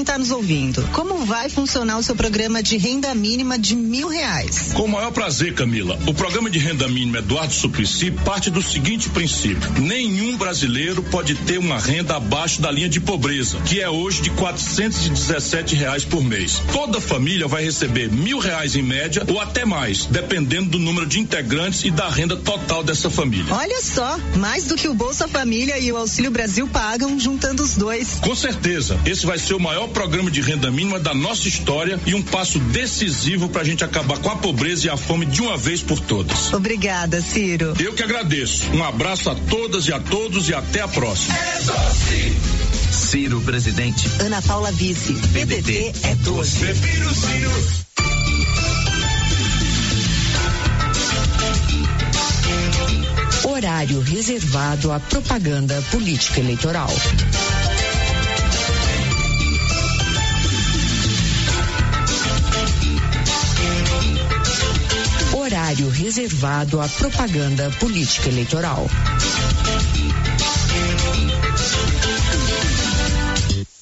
Quem está nos ouvindo como vai funcionar o seu programa de renda mínima de mil reais. Com o maior prazer, Camila. O programa de renda mínima Eduardo Suplicy parte do seguinte princípio: nenhum brasileiro pode ter uma renda abaixo da linha de pobreza, que é hoje de R$ reais por mês. Toda família vai receber mil reais em média ou até mais, dependendo do número de integrantes e da renda total dessa família. Olha só, mais do que o Bolsa Família e o Auxílio Brasil pagam juntando os dois. Com certeza, esse vai ser o maior programa de renda mínima da nossa história e um passo decisivo para a gente acabar com a pobreza e a fome de uma vez por todas. Obrigada, Ciro. Eu que agradeço. Um abraço a todas e a todos e até a próxima. Ciro presidente. Ana Paula vice. PDT é 12. Prefiro Ciro. Horário reservado à propaganda política eleitoral. Horário reservado à propaganda política eleitoral.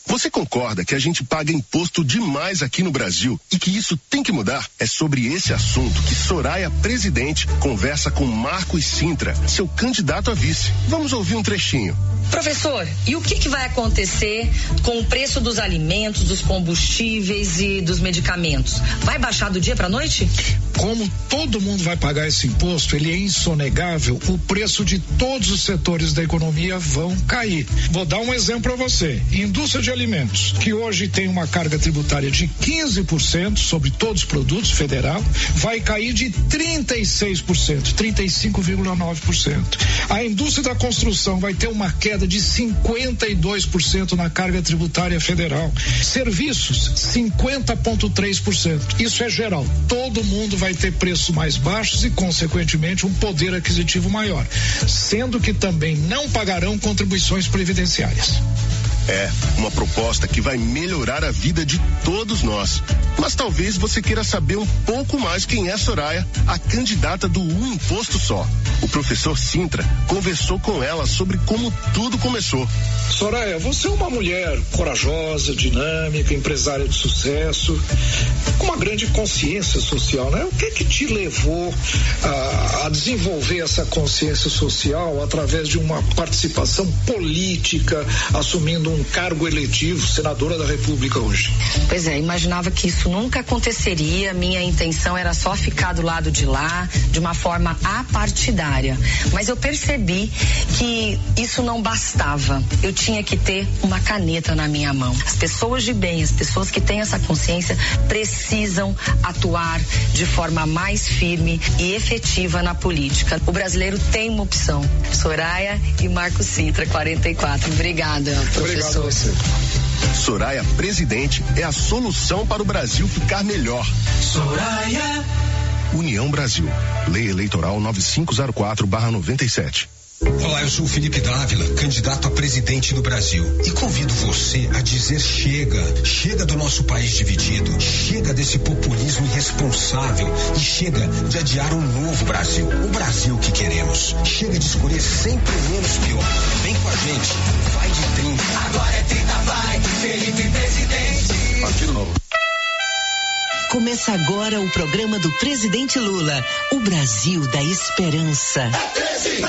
Você concorda que a gente paga imposto demais aqui no Brasil e que isso tem que mudar? É sobre esse assunto que Soraya Presidente conversa com Marcos Sintra, seu candidato a vice. Vamos ouvir um trechinho. Professor, e o que, que vai acontecer com o preço dos alimentos, dos combustíveis e dos medicamentos? Vai baixar do dia para noite? Como todo mundo vai pagar esse imposto, ele é insonegável, o preço de todos os setores da economia vão cair. Vou dar um exemplo para você. Indústria de alimentos, que hoje tem uma carga tributária de 15% sobre todos os produtos federal, vai cair de 36%, 35,9%. A indústria da construção vai ter uma queda de 52% na carga tributária federal. Serviços, 50,3%. Isso é geral. Todo mundo vai ter preços mais baixos e, consequentemente, um poder aquisitivo maior, sendo que também não pagarão contribuições previdenciárias. É, uma proposta que vai melhorar a vida de todos nós. Mas talvez você queira saber um pouco mais quem é Soraya, a candidata do Um Imposto Só. O professor Sintra conversou com ela sobre como tudo começou. Soraya, você é uma mulher corajosa, dinâmica, empresária de sucesso, com uma grande consciência social, né? O que que te levou a, a desenvolver essa consciência social através de uma participação política, assumindo um cargo eletivo, senadora da República hoje? Pois é, imaginava que isso nunca aconteceria. Minha intenção era só ficar do lado de lá, de uma forma apartidária. Mas eu percebi que isso não bastava. Eu tinha que ter uma caneta na minha mão. As pessoas de bem, as pessoas que têm essa consciência, precisam atuar de forma mais firme e efetiva na política. O brasileiro tem uma opção. Soraya e Marco Sintra, 44. Obrigada, professor. Obrigado Soraya Presidente é a solução para o Brasil ficar melhor. Soraya. União Brasil. Lei Eleitoral 9504-97. Olá, eu sou o Felipe Dávila, candidato a presidente do Brasil. E convido você a dizer chega. Chega do nosso país dividido. Chega desse populismo irresponsável. E chega de adiar um novo Brasil. O Brasil que queremos. Chega de escolher sempre menos pior. Vem com a gente. Agora é 30 vai, Felipe Presidente. Aqui de Novo. Começa agora o programa do presidente Lula, o Brasil da Esperança. É 13,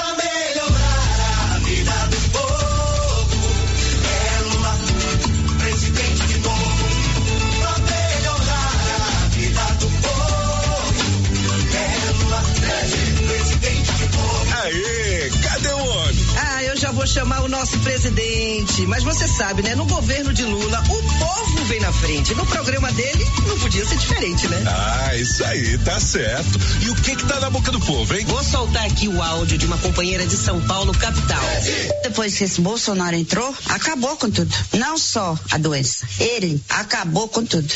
vou chamar o nosso presidente. Mas você sabe, né? No governo de Lula, o povo vem na frente. No programa dele, não podia ser diferente, né? Ah, isso aí, tá certo. E o que que tá na boca do povo, hein? Vou soltar aqui o áudio de uma companheira de São Paulo, capital. Depois que esse Bolsonaro entrou, acabou com tudo. Não só a doença, ele acabou com tudo.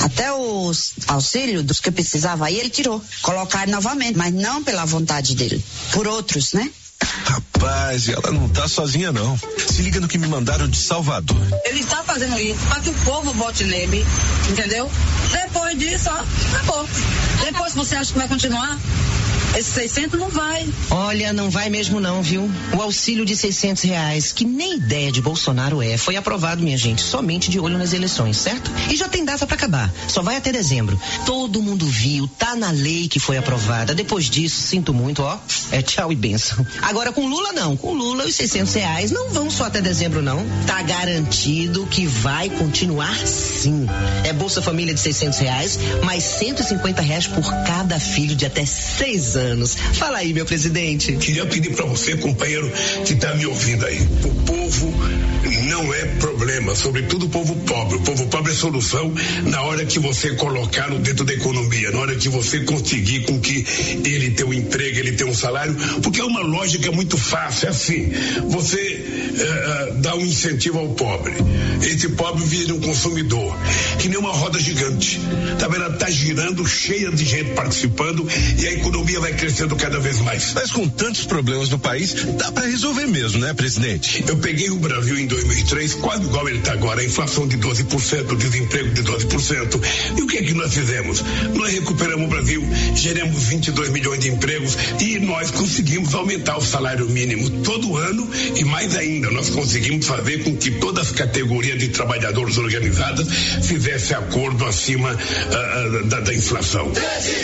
Até os auxílios dos que precisava aí, ele tirou. Colocaram novamente, mas não pela vontade dele. Por outros, né? Rapaz, ela não tá sozinha não. Se liga no que me mandaram de Salvador. Ele está fazendo isso para que o povo vote nele, entendeu? Depois disso, ó, acabou. Depois você acha que vai continuar? Esse 600 não vai. Olha, não vai mesmo não, viu? O auxílio de 600 reais, que nem ideia de Bolsonaro é, foi aprovado, minha gente, somente de olho nas eleições, certo? E já tem data para acabar, só vai até dezembro. Todo mundo viu, tá na lei que foi aprovada. Depois disso, sinto muito, ó, é tchau e benção. Agora com Lula não, com Lula os 600 reais não vão só até dezembro não. Tá garantido que vai continuar sim. É Bolsa Família de 600 reais, mais 150 reais por cada filho de até seis anos. Fala aí, meu presidente. Queria pedir para você, companheiro, que está me ouvindo aí. O povo não é problema, sobretudo o povo pobre. O povo pobre é solução na hora que você colocar no dentro da economia, na hora que você conseguir com que ele tenha um emprego, ele tenha um salário, porque é uma lógica muito fácil. É assim, você eh, eh, dá um incentivo ao pobre. Esse pobre vira um consumidor, que nem uma roda gigante. Tá vendo? Ela tá girando, cheia de gente participando e a economia vai crescendo cada vez mais. Mas com tantos problemas no país, dá para resolver mesmo, né, presidente? Eu peguei o Brasil em 2003, quase igual ele está agora, a inflação de 12%, o desemprego de 12%. E o que é que nós fizemos? Nós recuperamos o Brasil, geramos 22 milhões de empregos e nós conseguimos aumentar o salário mínimo todo ano e mais ainda, nós conseguimos fazer com que todas as categorias de trabalhadores organizadas fizessem acordo acima ah, da, da inflação.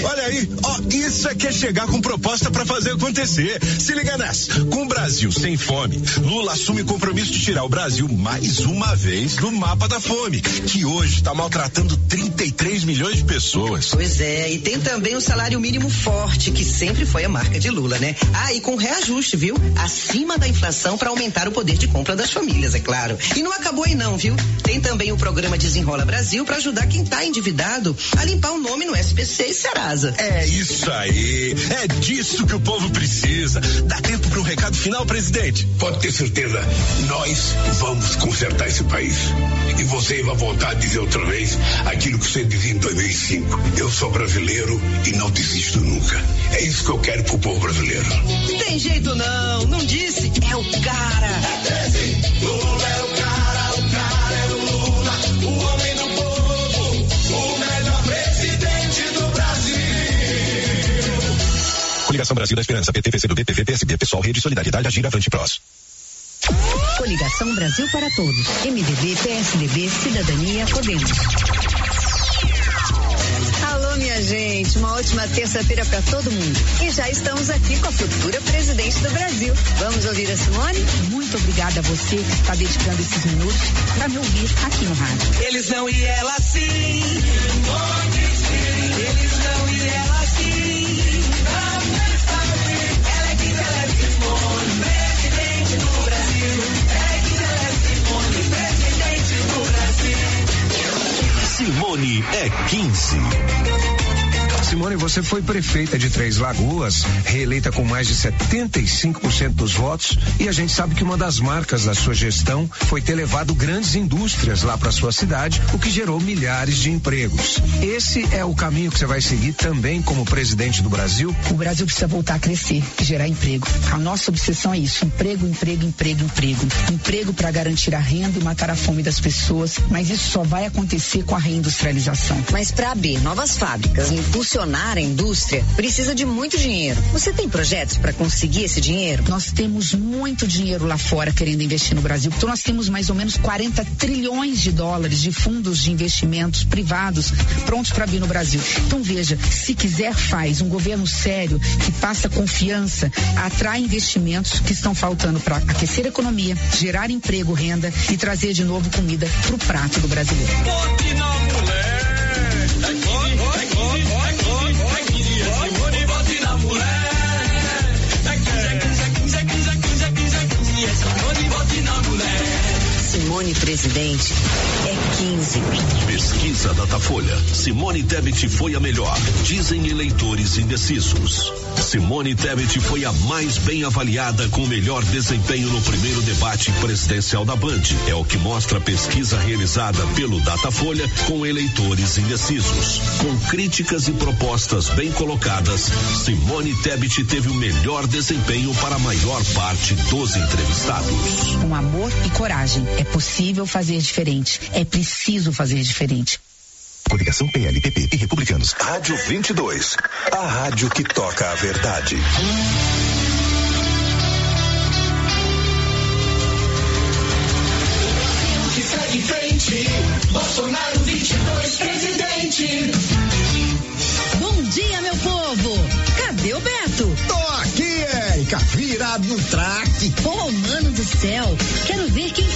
Olha aí, ó, isso aqui é chegar com proposta para fazer acontecer. Se liga nessa. Com o Brasil sem fome, Lula assume compromisso de tirar o Brasil mais uma vez do mapa da fome, que hoje está maltratando 33 milhões de pessoas. Pois é, e tem também o salário mínimo forte, que sempre foi a marca de Lula, né? Ah, e com reajuste, viu? Acima da inflação para aumentar o poder de compra das famílias, é claro. E não acabou aí não, viu? Tem também o programa Desenrola Brasil para ajudar quem tá endividado a limpar o nome no SPC e Serasa. É isso aí. É disso que o povo precisa. Dá tempo para um recado final, presidente? Pode ter certeza. Nós vamos consertar esse país. E você vai voltar a dizer outra vez aquilo que você dizia em 2005. Eu sou brasileiro e não desisto nunca. É isso que eu quero pro povo brasileiro. Tem jeito não, não disse. É o cara. É 13, Coligação Brasil da Esperança, PT, PCdoB, PV, PSB, Pessoal, Rede Solidariedade, Agir, Avante Prós. Coligação Brasil para Todos. MDB, PSDB, Cidadania, Podemos. Alô, minha gente, uma ótima terça-feira para todo mundo. E já estamos aqui com a futura presidente do Brasil. Vamos ouvir a Simone? Muito obrigada a você que está dedicando esses minutos para me ouvir aqui no rádio. Eles não e ela sim. Simone é 15. Simone, você foi prefeita de Três Lagoas, reeleita com mais de 75% dos votos, e a gente sabe que uma das marcas da sua gestão foi ter levado grandes indústrias lá para sua cidade, o que gerou milhares de empregos. Esse é o caminho que você vai seguir também como presidente do Brasil? O Brasil precisa voltar a crescer e gerar emprego. A nossa obsessão é isso: emprego, emprego, emprego, emprego. Emprego para garantir a renda e matar a fome das pessoas, mas isso só vai acontecer com a reindustrialização. Mas para abrir novas fábricas e impulsionar a indústria, precisa de muito dinheiro. Você tem projetos para conseguir esse dinheiro? Nós temos muito dinheiro lá fora querendo investir no Brasil. Então nós temos mais ou menos 40 trilhões de dólares de fundos de investimentos privados prontos para vir no Brasil. Então veja, se quiser faz um governo sério que passa confiança, atrai investimentos que estão faltando para aquecer a economia, gerar emprego, renda e trazer de novo comida para o prato do brasileiro. Na mulher. Simone presidente. É 15. Pesquisa Datafolha. Simone Tebet foi a melhor. Dizem eleitores indecisos. Simone Tebet foi a mais bem avaliada com o melhor desempenho no primeiro debate presidencial da Band. É o que mostra a pesquisa realizada pelo Datafolha com eleitores indecisos. Com críticas e propostas bem colocadas, Simone Tebet teve o melhor desempenho para a maior parte dos entrevistados. Com amor e coragem, é possível fazer diferente. É preciso fazer diferente. Coligação PL, PP e Republicanos. Rádio 22. A rádio que toca a verdade. Que segue em frente. Bolsonaro 22, presidente. Bom dia, meu povo! Cadê o Beto? Tô aqui, Érica, virado no traque. Pô, mano do céu! Quero ver quem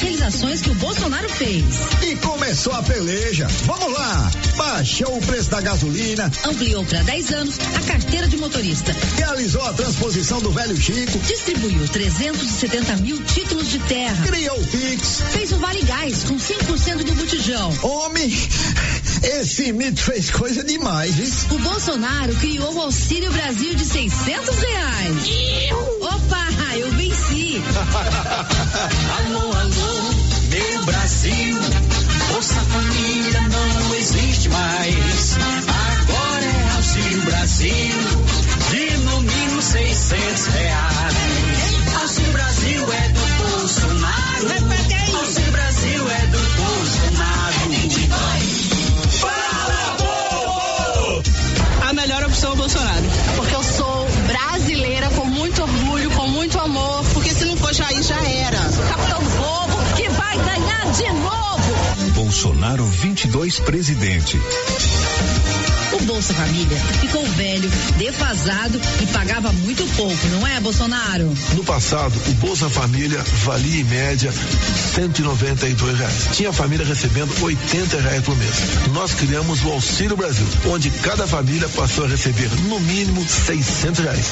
realizações que o Bolsonaro fez. E começou a peleja. Vamos lá. Baixou o preço da gasolina, Ampliou para 10 anos a carteira de motorista. realizou a transposição do velho Chico, Distribuiu 370 mil títulos de terra. criou o Pix. Fez o Vale Gás com 100% do botijão. Homem, esse mito fez coisa demais, viu? O Bolsonaro criou o Auxílio Brasil de 600 reais. Opa. Alô, alô, meu Brasil. Bolsa Família não existe mais. Agora é Auxílio Brasil. De no mínimo 600 reais. Auxílio Brasil é do Bolsonaro. Repete aí. Auxílio Brasil é do Bolsonaro. Fala, povo! A melhor opção é o Bolsonaro. Porque eu sou de novo. Bolsonaro 22 presidente. O Bolsa Família ficou velho, defasado e pagava muito pouco, não é, Bolsonaro? No passado, o Bolsa Família valia em média 192 reais. Tinha família recebendo 80 reais por mês. Nós criamos o Auxílio Brasil, onde cada família passou a receber no mínimo 600 reais.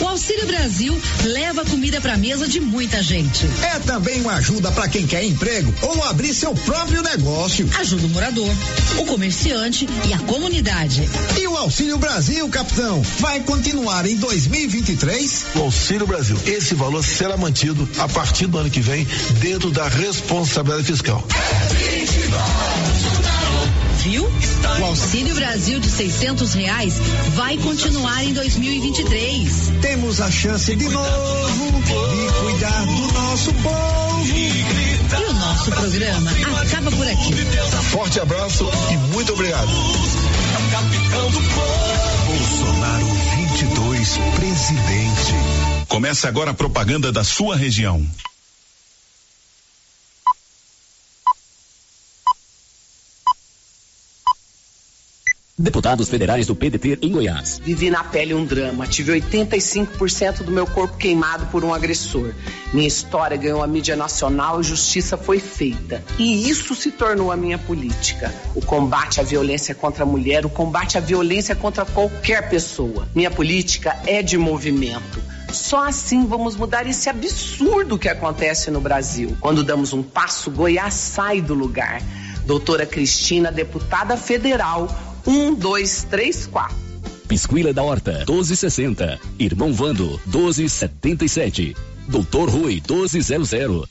O Auxílio Brasil leva comida pra mesa de muita gente. É também uma ajuda para quem quer emprego ou abrir seu próprio negócio. Ajuda o morador, o comerciante e a comunidade. E o Auxílio Brasil, capitão, vai continuar em 2023? O Auxílio Brasil. Esse valor será mantido a partir do ano que vem dentro da responsabilidade fiscal. Viu? O Auxílio Brasil de 600 reais vai continuar em 2023. Temos a chance de novo de cuidar do nosso povo. E o nosso programa acaba por aqui. Forte abraço e muito obrigado. Capitão do povo. Bolsonaro 22, presidente. Começa agora a propaganda da sua região. Deputados federais do PDT em Goiás. Vivi na pele um drama. Tive 85% do meu corpo queimado por um agressor. Minha história ganhou a mídia nacional e justiça foi feita. E isso se tornou a minha política. O combate à violência contra a mulher, o combate à violência contra qualquer pessoa. Minha política é de movimento. Só assim vamos mudar esse absurdo que acontece no Brasil. Quando damos um passo, Goiás sai do lugar. Doutora Cristina, deputada federal, 1, 2, 3, 4. Pisquila da Horta, 1260. Irmão Vando, 1277. Doutor Rui, 1200.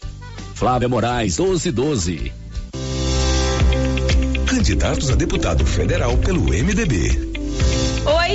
Flávia Moraes, 1212. Candidatos a deputado federal pelo MDB.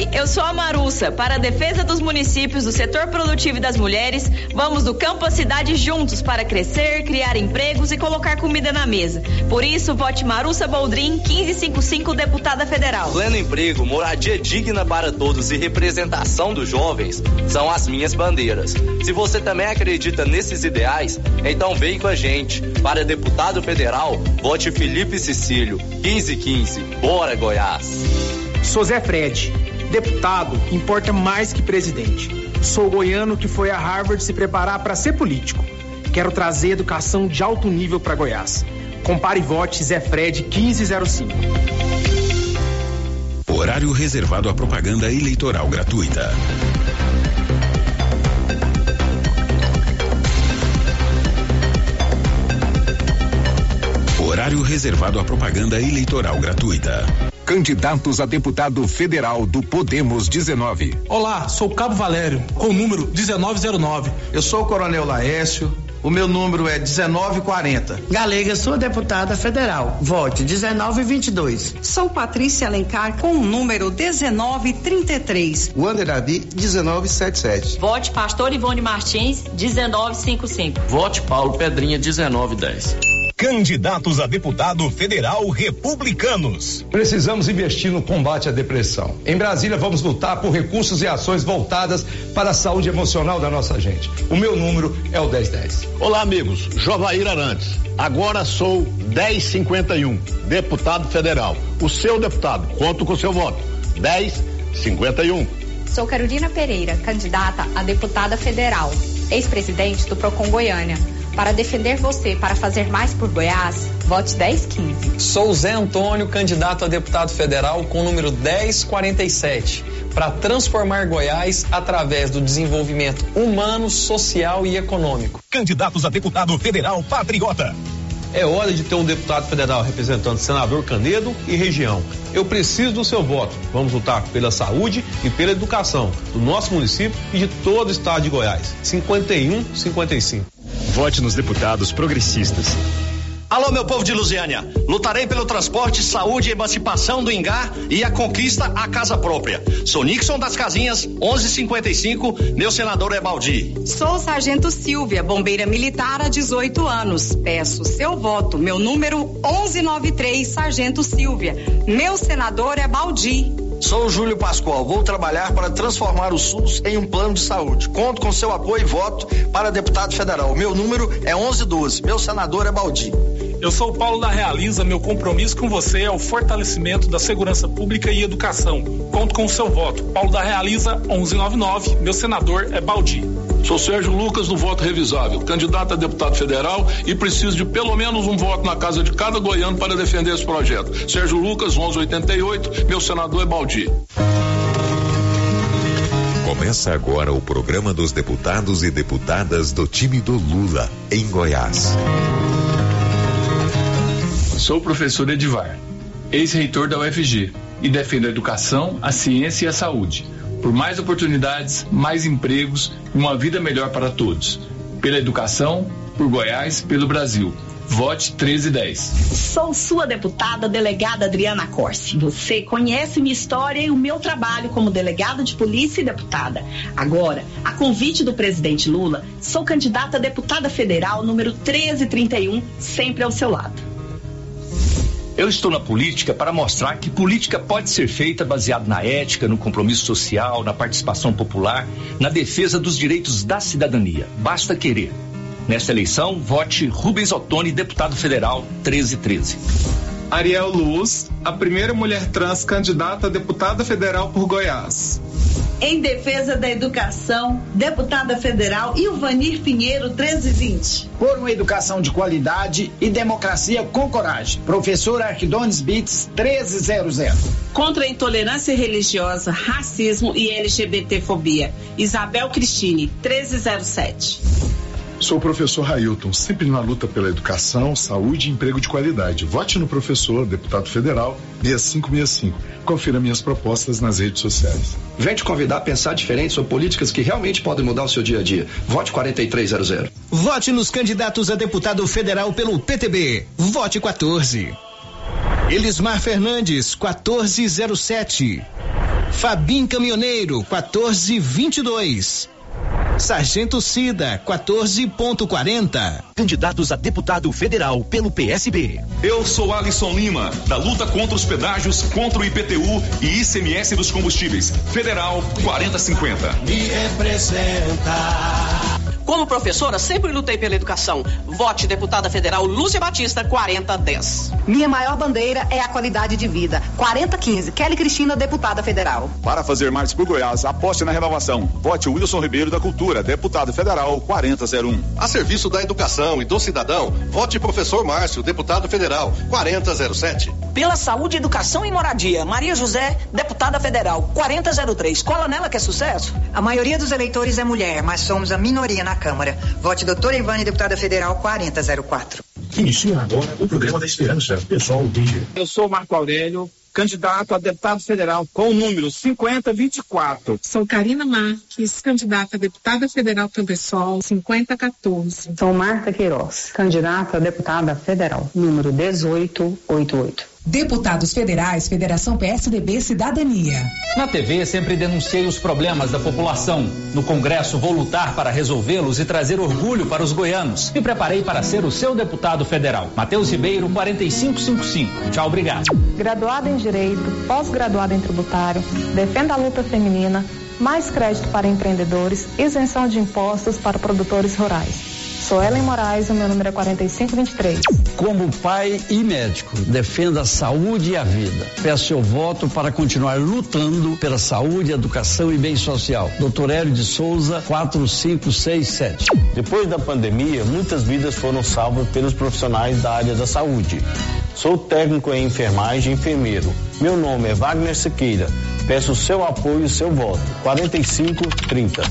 Oi, eu sou a Marussa. Para a defesa dos municípios, do setor produtivo e das mulheres, vamos do campo à cidade juntos para crescer, criar empregos e colocar comida na mesa. Por isso, vote Marussa Boldrin 1555, deputada federal. Pleno emprego, moradia digna para todos e representação dos jovens são as minhas bandeiras. Se você também acredita nesses ideais, então vem com a gente. Para deputado federal, vote Felipe Cecílio 1515. Bora, Goiás! Sou Zé Fred. Deputado importa mais que presidente. Sou goiano que foi a Harvard se preparar para ser político. Quero trazer educação de alto nível para Goiás. Compare e vote Zé Fred 1505. Horário reservado à propaganda eleitoral gratuita. Horário reservado à propaganda eleitoral gratuita. Candidatos a deputado federal do Podemos 19. Olá, sou Cabo Valério, com o número 1909. Eu sou o Coronel Laércio. O meu número é 1940. Galega, sou deputada federal. Vote 1922. Sou Patrícia Alencar com o número 1933. Wander Davi 1977. Vote Pastor Ivone Martins 1955. Vote Paulo Pedrinha 1910. Candidatos a deputado federal republicanos. Precisamos investir no combate à depressão. Em Brasília, vamos lutar por recursos e ações voltadas para a saúde emocional da nossa gente. O meu número é o 1010. Olá, amigos. Jovair Arantes. Agora sou 1051, deputado federal. O seu deputado. Conto com seu voto. 1051. Sou Carolina Pereira, candidata a deputada federal, ex-presidente do Procon Goiânia. Para defender você, para fazer mais por Goiás, vote 1015. Sou Zé Antônio, candidato a deputado federal com o número 1047, para transformar Goiás através do desenvolvimento humano, social e econômico. Candidatos a deputado federal patriota. É hora de ter um deputado federal representando senador Canedo e região. Eu preciso do seu voto. Vamos lutar pela saúde e pela educação do nosso município e de todo o estado de Goiás. 51 55. Vote nos deputados progressistas. Alô, meu povo de Lusiânia. Lutarei pelo transporte, saúde, emancipação do Engar e a conquista à casa própria. Sou Nixon das Casinhas, 1155. Meu senador é Baldi. Sou Sargento Silvia, bombeira militar há 18 anos. Peço seu voto. Meu número 1193, Sargento Silvia. Meu senador é Baldi. Sou Júlio Pascoal. Vou trabalhar para transformar o SUS em um plano de saúde. Conto com seu apoio e voto para deputado federal. Meu número é 1112. Meu senador é Baldi. Eu sou o Paulo da Realiza. Meu compromisso com você é o fortalecimento da segurança pública e educação. Conto com o seu voto. Paulo da Realiza 1199. Meu senador é Baldi. Sou Sérgio Lucas do voto revisável, candidato a deputado federal e preciso de pelo menos um voto na casa de cada goiano para defender esse projeto. Sérgio Lucas 1188. Meu senador é Baldi. Começa agora o programa dos deputados e deputadas do time do Lula, em Goiás. Sou o professor Edivar, ex-reitor da UFG, e defendo a educação, a ciência e a saúde. Por mais oportunidades, mais empregos e uma vida melhor para todos. Pela educação, por Goiás, pelo Brasil. Vote 1310. Sou sua deputada, delegada Adriana Corsi. Você conhece minha história e o meu trabalho como delegada de polícia e deputada. Agora, a convite do presidente Lula, sou candidata a deputada federal número 1331, sempre ao seu lado. Eu estou na política para mostrar que política pode ser feita baseada na ética, no compromisso social, na participação popular, na defesa dos direitos da cidadania. Basta querer. Nesta eleição, vote Rubens Ottoni, deputado federal 1313. Ariel Luz, a primeira mulher trans candidata a deputada federal por Goiás. Em defesa da educação, deputada federal Ilvanir Pinheiro 1320. Por uma educação de qualidade e democracia com coragem. Professor Arquidones Bits 1300. Contra a intolerância religiosa, racismo e LGBTfobia. Isabel Cristine 1307. Sou o professor Railton, sempre na luta pela educação, saúde e emprego de qualidade. Vote no professor, deputado federal, 6565. Confira minhas propostas nas redes sociais. Vem te convidar a pensar diferente sobre políticas que realmente podem mudar o seu dia a dia. Vote 4300. Vote nos candidatos a deputado federal pelo PTB. Vote 14. Elismar Fernandes, 1407. Fabim Caminhoneiro, 1422. Sargento Cida, 14.40. Candidatos a deputado federal pelo PSB. Eu sou Alisson Lima, da luta contra os pedágios, contra o IPTU e ICMS dos combustíveis. Federal 4050. Me representa. Como professora, sempre lutei pela educação. Vote deputada federal Lúcia Batista 4010. Minha maior bandeira é a qualidade de vida. 4015. Kelly Cristina, deputada federal. Para fazer mais por Goiás, aposte na renovação. Vote Wilson Ribeiro da Cultura, deputado federal 4001. A serviço da educação e do cidadão, vote professor Márcio, deputado federal 4007. Pela saúde, educação e moradia, Maria José, deputada federal 4003. Cola nela que é sucesso. A maioria dos eleitores é mulher, mas somos a minoria na Câmara. Vote doutora Ivane, deputada federal 4004. Inicia agora o programa da Esperança. Pessoal, DJ. Eu sou Marco Aurélio, candidato a deputado federal com o número 5024. Sou Karina Marques, candidata a deputada federal pelo PSOL 5014. Sou Marta Queiroz, candidata a deputada federal, número 1888. Deputados Federais, Federação PSDB Cidadania. Na TV sempre denunciei os problemas da população. No Congresso vou lutar para resolvê-los e trazer orgulho para os goianos. Me preparei para ser o seu deputado federal. Matheus Ribeiro, 4555. Tchau, obrigado. Graduado em Direito, pós-graduado em Tributário, defenda a luta feminina, mais crédito para empreendedores, isenção de impostos para produtores rurais. Sou Ellen Moraes, o meu número é 4523. Como pai e médico, defenda a saúde e a vida. Peço seu voto para continuar lutando pela saúde, educação e bem social. Doutor Hélio de Souza, 4567. Depois da pandemia, muitas vidas foram salvas pelos profissionais da área da saúde. Sou técnico em enfermagem e enfermeiro. Meu nome é Wagner Sequeira. Peço seu apoio e seu voto. 4530.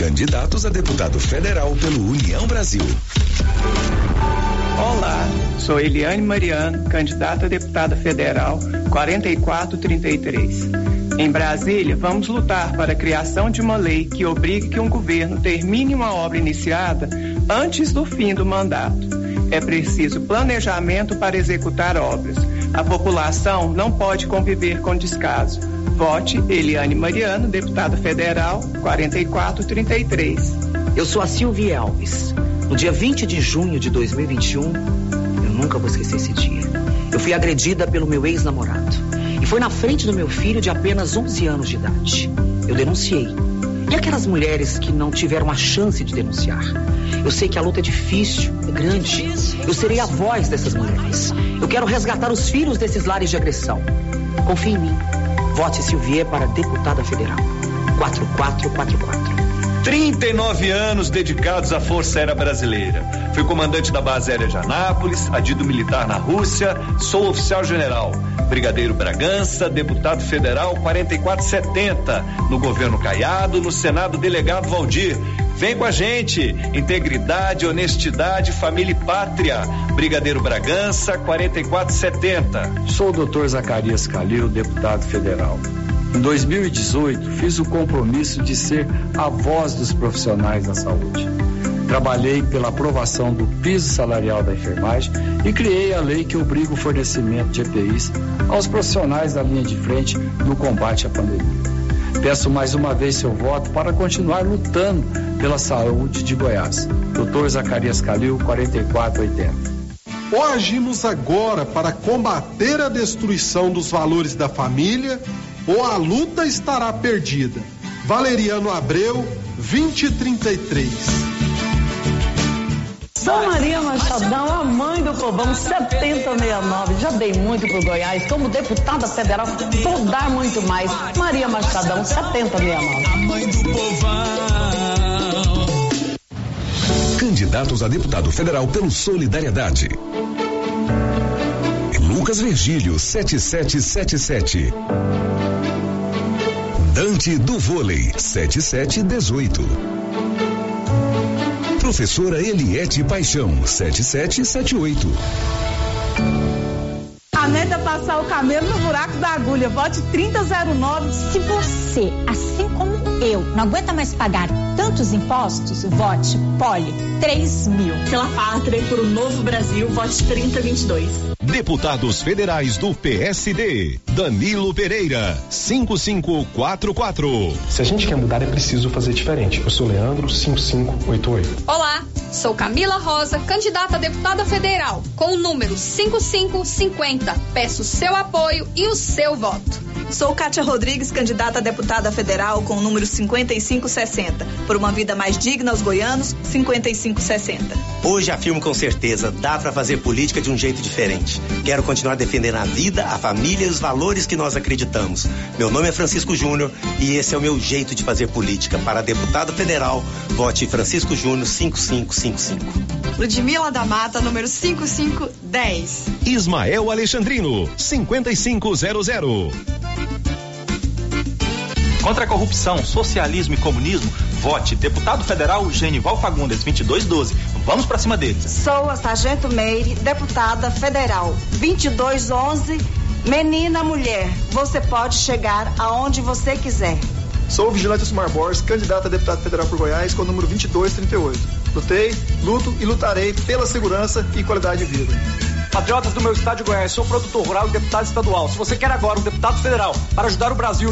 Candidatos a deputado federal pelo União Brasil. Olá, sou Eliane Mariano, candidata a deputada federal 4433. Em Brasília, vamos lutar para a criação de uma lei que obrigue que um governo termine uma obra iniciada antes do fim do mandato. É preciso planejamento para executar obras. A população não pode conviver com descaso. Vote Eliane Mariano, deputada federal 4433. Eu sou a Silvia Alves. No dia 20 de junho de 2021, eu nunca vou esquecer esse dia. Eu fui agredida pelo meu ex-namorado. E foi na frente do meu filho de apenas 11 anos de idade. Eu denunciei. E aquelas mulheres que não tiveram a chance de denunciar? Eu sei que a luta é difícil, é grande. Eu serei a voz dessas mulheres. Eu quero resgatar os filhos desses lares de agressão. Confie em mim. Vote Silvier para deputada federal. 4444. 39 anos dedicados à Força Aérea Brasileira. Fui comandante da base aérea de Anápolis, adido militar na Rússia, sou oficial general. Brigadeiro Bragança, deputado federal 4470, no governo Caiado, no Senado delegado Valdir. Vem com a gente, integridade, honestidade, família e pátria. Brigadeiro Bragança 4470. Sou o doutor Zacarias Calil, deputado federal. Em 2018, fiz o compromisso de ser a voz dos profissionais da saúde. Trabalhei pela aprovação do piso salarial da enfermagem e criei a lei que obriga o fornecimento de EPIs aos profissionais da linha de frente no combate à pandemia. Peço mais uma vez seu voto para continuar lutando pela saúde de Goiás. Doutor Zacarias Calil, 4480. Ou agimos agora para combater a destruição dos valores da família, ou a luta estará perdida. Valeriano Abreu, 2033. Sou Maria Machadão, a mãe do povão 7069. Já dei muito pro Goiás. Como deputada federal, vou dar muito mais. Maria Machadão, 7069. A mãe do povão. Candidatos a deputado federal pelo Solidariedade. Lucas Virgílio, 7777. Dante do Vôlei, 7718. Professora Eliette Paixão, 7778. A neta passar o camelo buraco da agulha. Vote 3009. Se você, assim como eu, não aguenta mais pagar tantos impostos, vote Poli 3 mil. Pela pátria e por um novo Brasil, vote 3022. Deputados Federais do PSD. Danilo Pereira, 5544. Se a gente quer mudar, é preciso fazer diferente. Eu sou Leandro, 5588. Olá, sou Camila Rosa, candidata a deputada federal, com o número 5550. Peço seu apoio e o seu voto. Sou Kátia Rodrigues, candidata a deputada federal com o número 5560. Por uma vida mais digna aos goianos, 5560. Hoje afirmo com certeza, dá para fazer política de um jeito diferente. Quero continuar defendendo a vida, a família e os valores que nós acreditamos. Meu nome é Francisco Júnior e esse é o meu jeito de fazer política. Para deputado federal, vote Francisco Júnior 5555. Ludmila da Mata, número 5510. Ismael Alexandrino, 5500. Contra a corrupção, socialismo e comunismo, vote deputado federal Genival Fagundes 2212. Vamos para cima deles. Sou a Sargento Meire, deputada federal 2211. Menina, mulher, você pode chegar aonde você quiser. Sou o Vigilante Sumar Borges, candidato a deputado federal por Goiás com o número 2238. Lutei, luto e lutarei pela segurança e qualidade de vida. Patriotas do meu estado de Goiás, sou produtor rural e deputado estadual. Se você quer agora um deputado federal para ajudar o Brasil,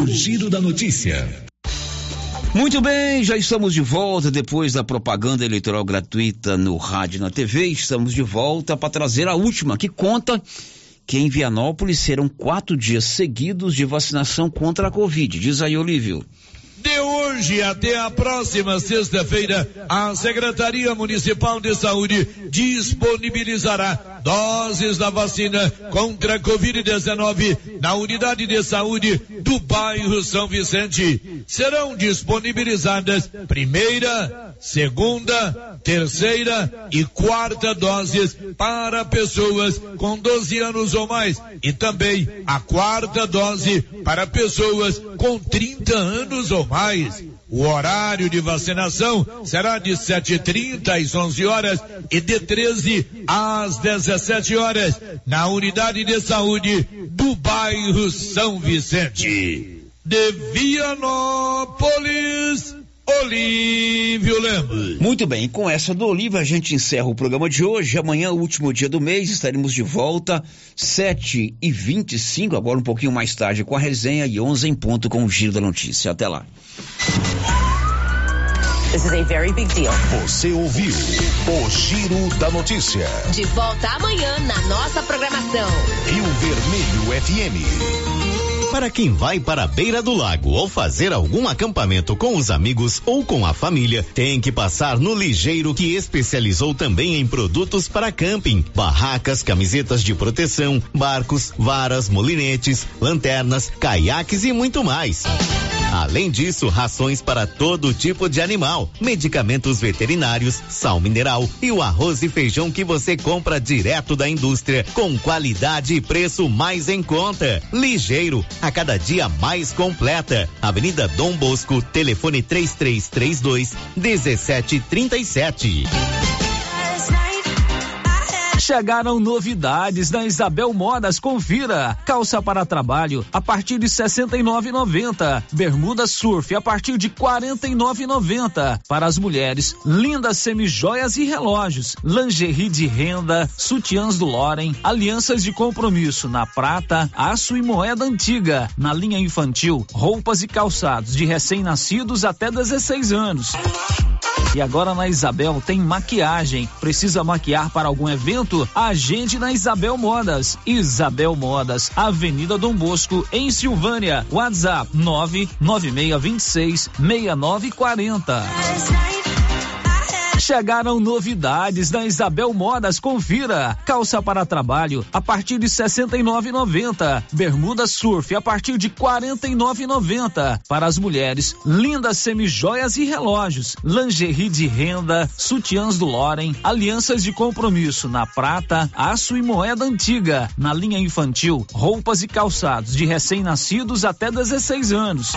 O Giro da Notícia. Muito bem, já estamos de volta depois da propaganda eleitoral gratuita no rádio e na TV. Estamos de volta para trazer a última, que conta que em Vianópolis serão quatro dias seguidos de vacinação contra a Covid. Diz aí, Olívio. De hoje até a próxima sexta-feira, a Secretaria Municipal de Saúde disponibilizará doses da vacina contra a Covid-19 na unidade de saúde do bairro São Vicente. Serão disponibilizadas primeira, segunda, terceira e quarta doses para pessoas com 12 anos ou mais e também a quarta dose para pessoas com 30 anos ou mais. O horário de vacinação será de 7h30 às 11 horas e de 13 às 17 horas na unidade de saúde do bairro São Vicente. De Vianópolis, Olívio Lemos. Muito bem, com essa do Olívio a gente encerra o programa de hoje. Amanhã, último dia do mês, estaremos de volta, 7 e 25 agora um pouquinho mais tarde com a resenha e 11 em ponto com o Giro da Notícia. Até lá. This is a very big deal. Você ouviu o Giro da Notícia. De volta amanhã na nossa programação. Rio Vermelho FM. Para quem vai para a beira do lago ou fazer algum acampamento com os amigos ou com a família, tem que passar no Ligeiro que especializou também em produtos para camping, barracas, camisetas de proteção, barcos, varas, molinetes, lanternas, caiaques e muito mais. Além disso, rações para todo tipo de animal, medicamentos veterinários, sal mineral e o arroz e feijão que você compra direto da indústria, com qualidade e preço mais em conta. Ligeiro, a cada dia mais completa. Avenida Dom Bosco, telefone 3332 1737. Chegaram novidades na Isabel Modas, confira. Calça para trabalho a partir de 69,90. Bermuda surf a partir de 49,90. Para as mulheres, lindas semijoias e relógios, lingerie de renda, sutiãs do Loren, alianças de compromisso na prata, aço e moeda antiga. Na linha infantil, roupas e calçados de recém-nascidos até 16 anos. E agora na Isabel tem maquiagem. Precisa maquiar para algum evento? Agende na Isabel Modas. Isabel Modas, Avenida Dom Bosco, em Silvânia. WhatsApp 99626 6940. Chegaram novidades da Isabel Modas, confira. Calça para trabalho a partir de 69,90. Bermuda surf a partir de 49,90. Para as mulheres, lindas semijoias e relógios, lingerie de renda, sutiãs do Loren, alianças de compromisso na prata, aço e moeda antiga. Na linha infantil, roupas e calçados de recém-nascidos até 16 anos.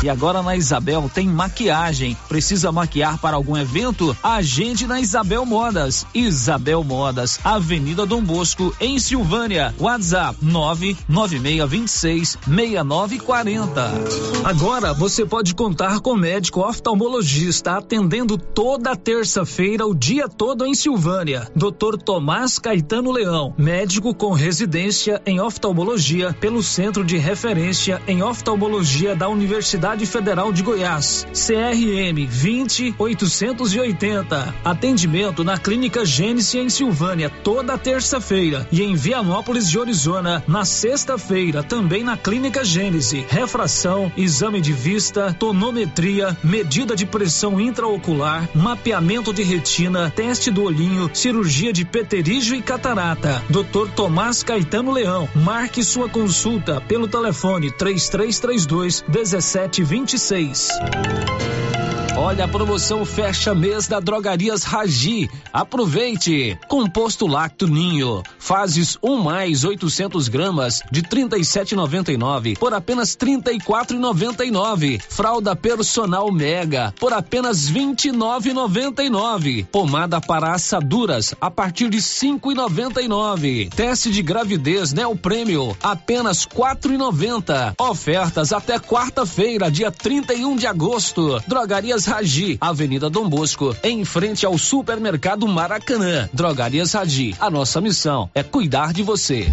E agora na Isabel tem maquiagem. Precisa maquiar para algum evento? Agende na Isabel Modas. Isabel Modas, Avenida Dom Bosco, em Silvânia. WhatsApp 99626 6940. Agora você pode contar com médico oftalmologista atendendo toda terça-feira o dia todo em Silvânia. Dr. Tomás Caetano Leão, médico com residência em oftalmologia pelo Centro de Referência em Oftalmologia da Universidade Federal de Goiás, CRM 20880. Atendimento na Clínica Gênesis em Silvânia toda terça-feira e em Vianópolis de Arizona na sexta-feira, também na Clínica Gênesis. Refração, exame de vista, tonometria, medida de pressão intraocular, mapeamento de retina, teste do olhinho, cirurgia de peterígio e catarata. Dr. Tomás Caetano Leão, marque sua consulta pelo telefone 3332 17 26. Olha a promoção fecha mês da Drogarias Ragi. Aproveite! Composto Lacto Ninho, fases 1 um mais 800 gramas de 37,99 por apenas 34,99. Fralda Personal Mega por apenas 29,99. Pomada para assaduras a partir de 5,99. Teste de gravidez Neo Prêmio apenas 4,90. Ofertas até quarta-feira, dia 31 de agosto. Drogarias Ragi, Avenida Dom Bosco, em frente ao supermercado Maracanã. Drogarias Ragi, a nossa missão é cuidar de você.